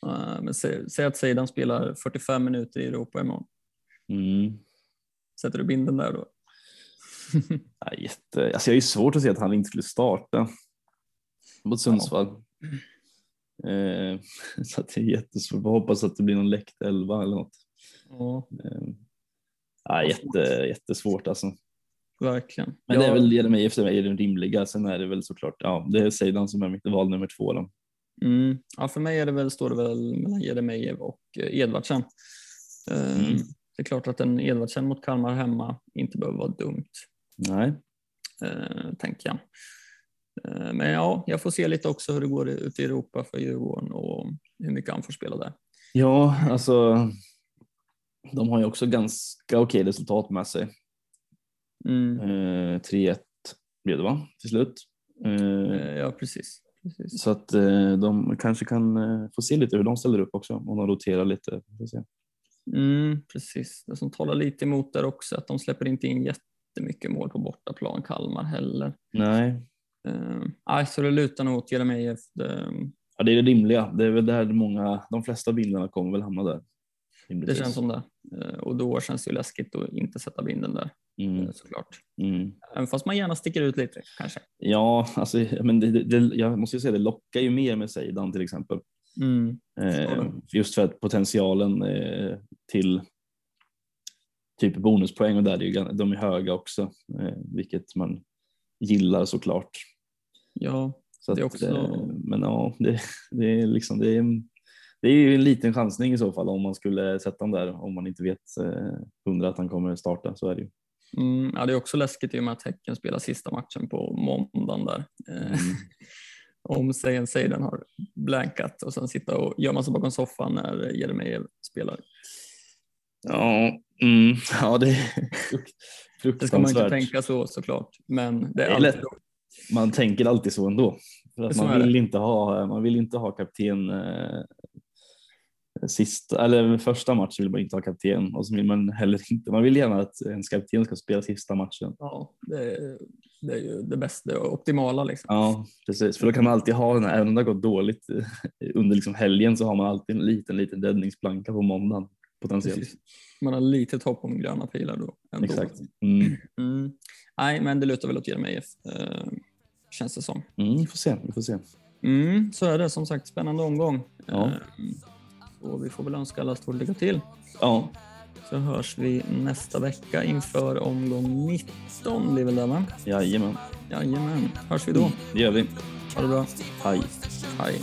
Eh, men säg, säg att Seidan spelar 45 minuter i Europa imorgon. Mm. Sätter du binden där då? Ja, jätte, alltså jag är ju svårt att se att han inte skulle starta mot Sundsvall. Eh, så det är jättesvårt. Jag hoppas att det blir någon läckt elva eller något. Ja, Eh, ja, jätte, jättesvårt alltså. verkligen. Men det är Ja, väl Jeremejeff som är den rimliga. Sen är det väl såklart, ja, det är Seidan som är mitt val nummer två. Då. mm, ja, för mig är det väl, står det väl mellan Jeremejeff och eh, Edvardsen. Eh, Mm. Det är klart att en Edvardsen mot Kalmar hemma inte behöver vara dumt, Nej, eh, tänker jag. Eh, men ja, jag får se lite också hur det går ute i Europa för Djurgården och hur mycket han får spela där. ja, alltså. De har ju också ganska okej resultat med sig. Mm. Eh, 3-1 blev det va till slut. Eh, Eh, Ja, precis. precis. så att eh, de kanske kan eh, få se lite hur de ställer upp också om de roterar lite. Mm, precis. Det som talar lite emot där också att de släpper inte in jättemycket mål på bortaplan, Kalmar heller. Nej, nej, så det lutar nog åt Jeremejeff. Det, ja, det är det rimliga. Det är väl där många, de flesta bilderna kommer väl hamna där. Det känns som det. Eh, och då känns det ju läskigt att inte sätta binden där Mm, eh, såklart. mm. Även fast man gärna sticker ut lite kanske. Ja, alltså, men det, det, jag måste ju säga det lockar ju mer med Seidan till exempel. Mm. Eh, just för att potentialen eh, till typ bonuspoäng och där är ju, gan- de är höga också, eh, vilket man gillar såklart. Ja, Så Det är också- men ja, det, det är liksom det är, en- det är ju en liten chansning i så fall om man skulle sätta honom där om man inte vet eh, hundra att han kommer starta. Så är det ju. mm, ja, det är också läskigt i och med att Häcken spelar sista matchen på måndagen där. Eh, Mm. om Sejan Seidan har blankat och sen sitta och gömma sig bakom soffan när Jeremejeff spelar. Ja, mm, ja, det är Det ska man inte fruktansvärt. tänka så såklart, men det är alltid lätt. Man tänker alltid så ändå. För att man, det. vill inte ha, man vill inte ha kapten eh, sista, eller första matchen vill man inte ha kapten och så vill man heller inte, man vill gärna att ens kapten ska spela sista matchen. Ja, det, är- det är ju det bästa, det optimala liksom. Ja, precis. För då kan man alltid ha den här, även om det har gått dåligt eh, under liksom helgen så har man alltid en liten, liten räddningsplanka på måndagen potentiellt. Precis. Man har litet hopp om gröna pilar då. Ändå. Exakt. Mm. Mm. Nej, men det lutar väl åt Jeremejeff, eh, känns det som. Mm, vi får se, vi får se. Mm, så är det som sagt spännande omgång. Ja. Eh, och vi får väl önska alla stort lycka till. Ja, Så hörs vi nästa vecka inför omgång 19 blir väl det va? jajamän. Jajamän, hörs vi då. Det gör vi. Ha det bra. Hej. Hej.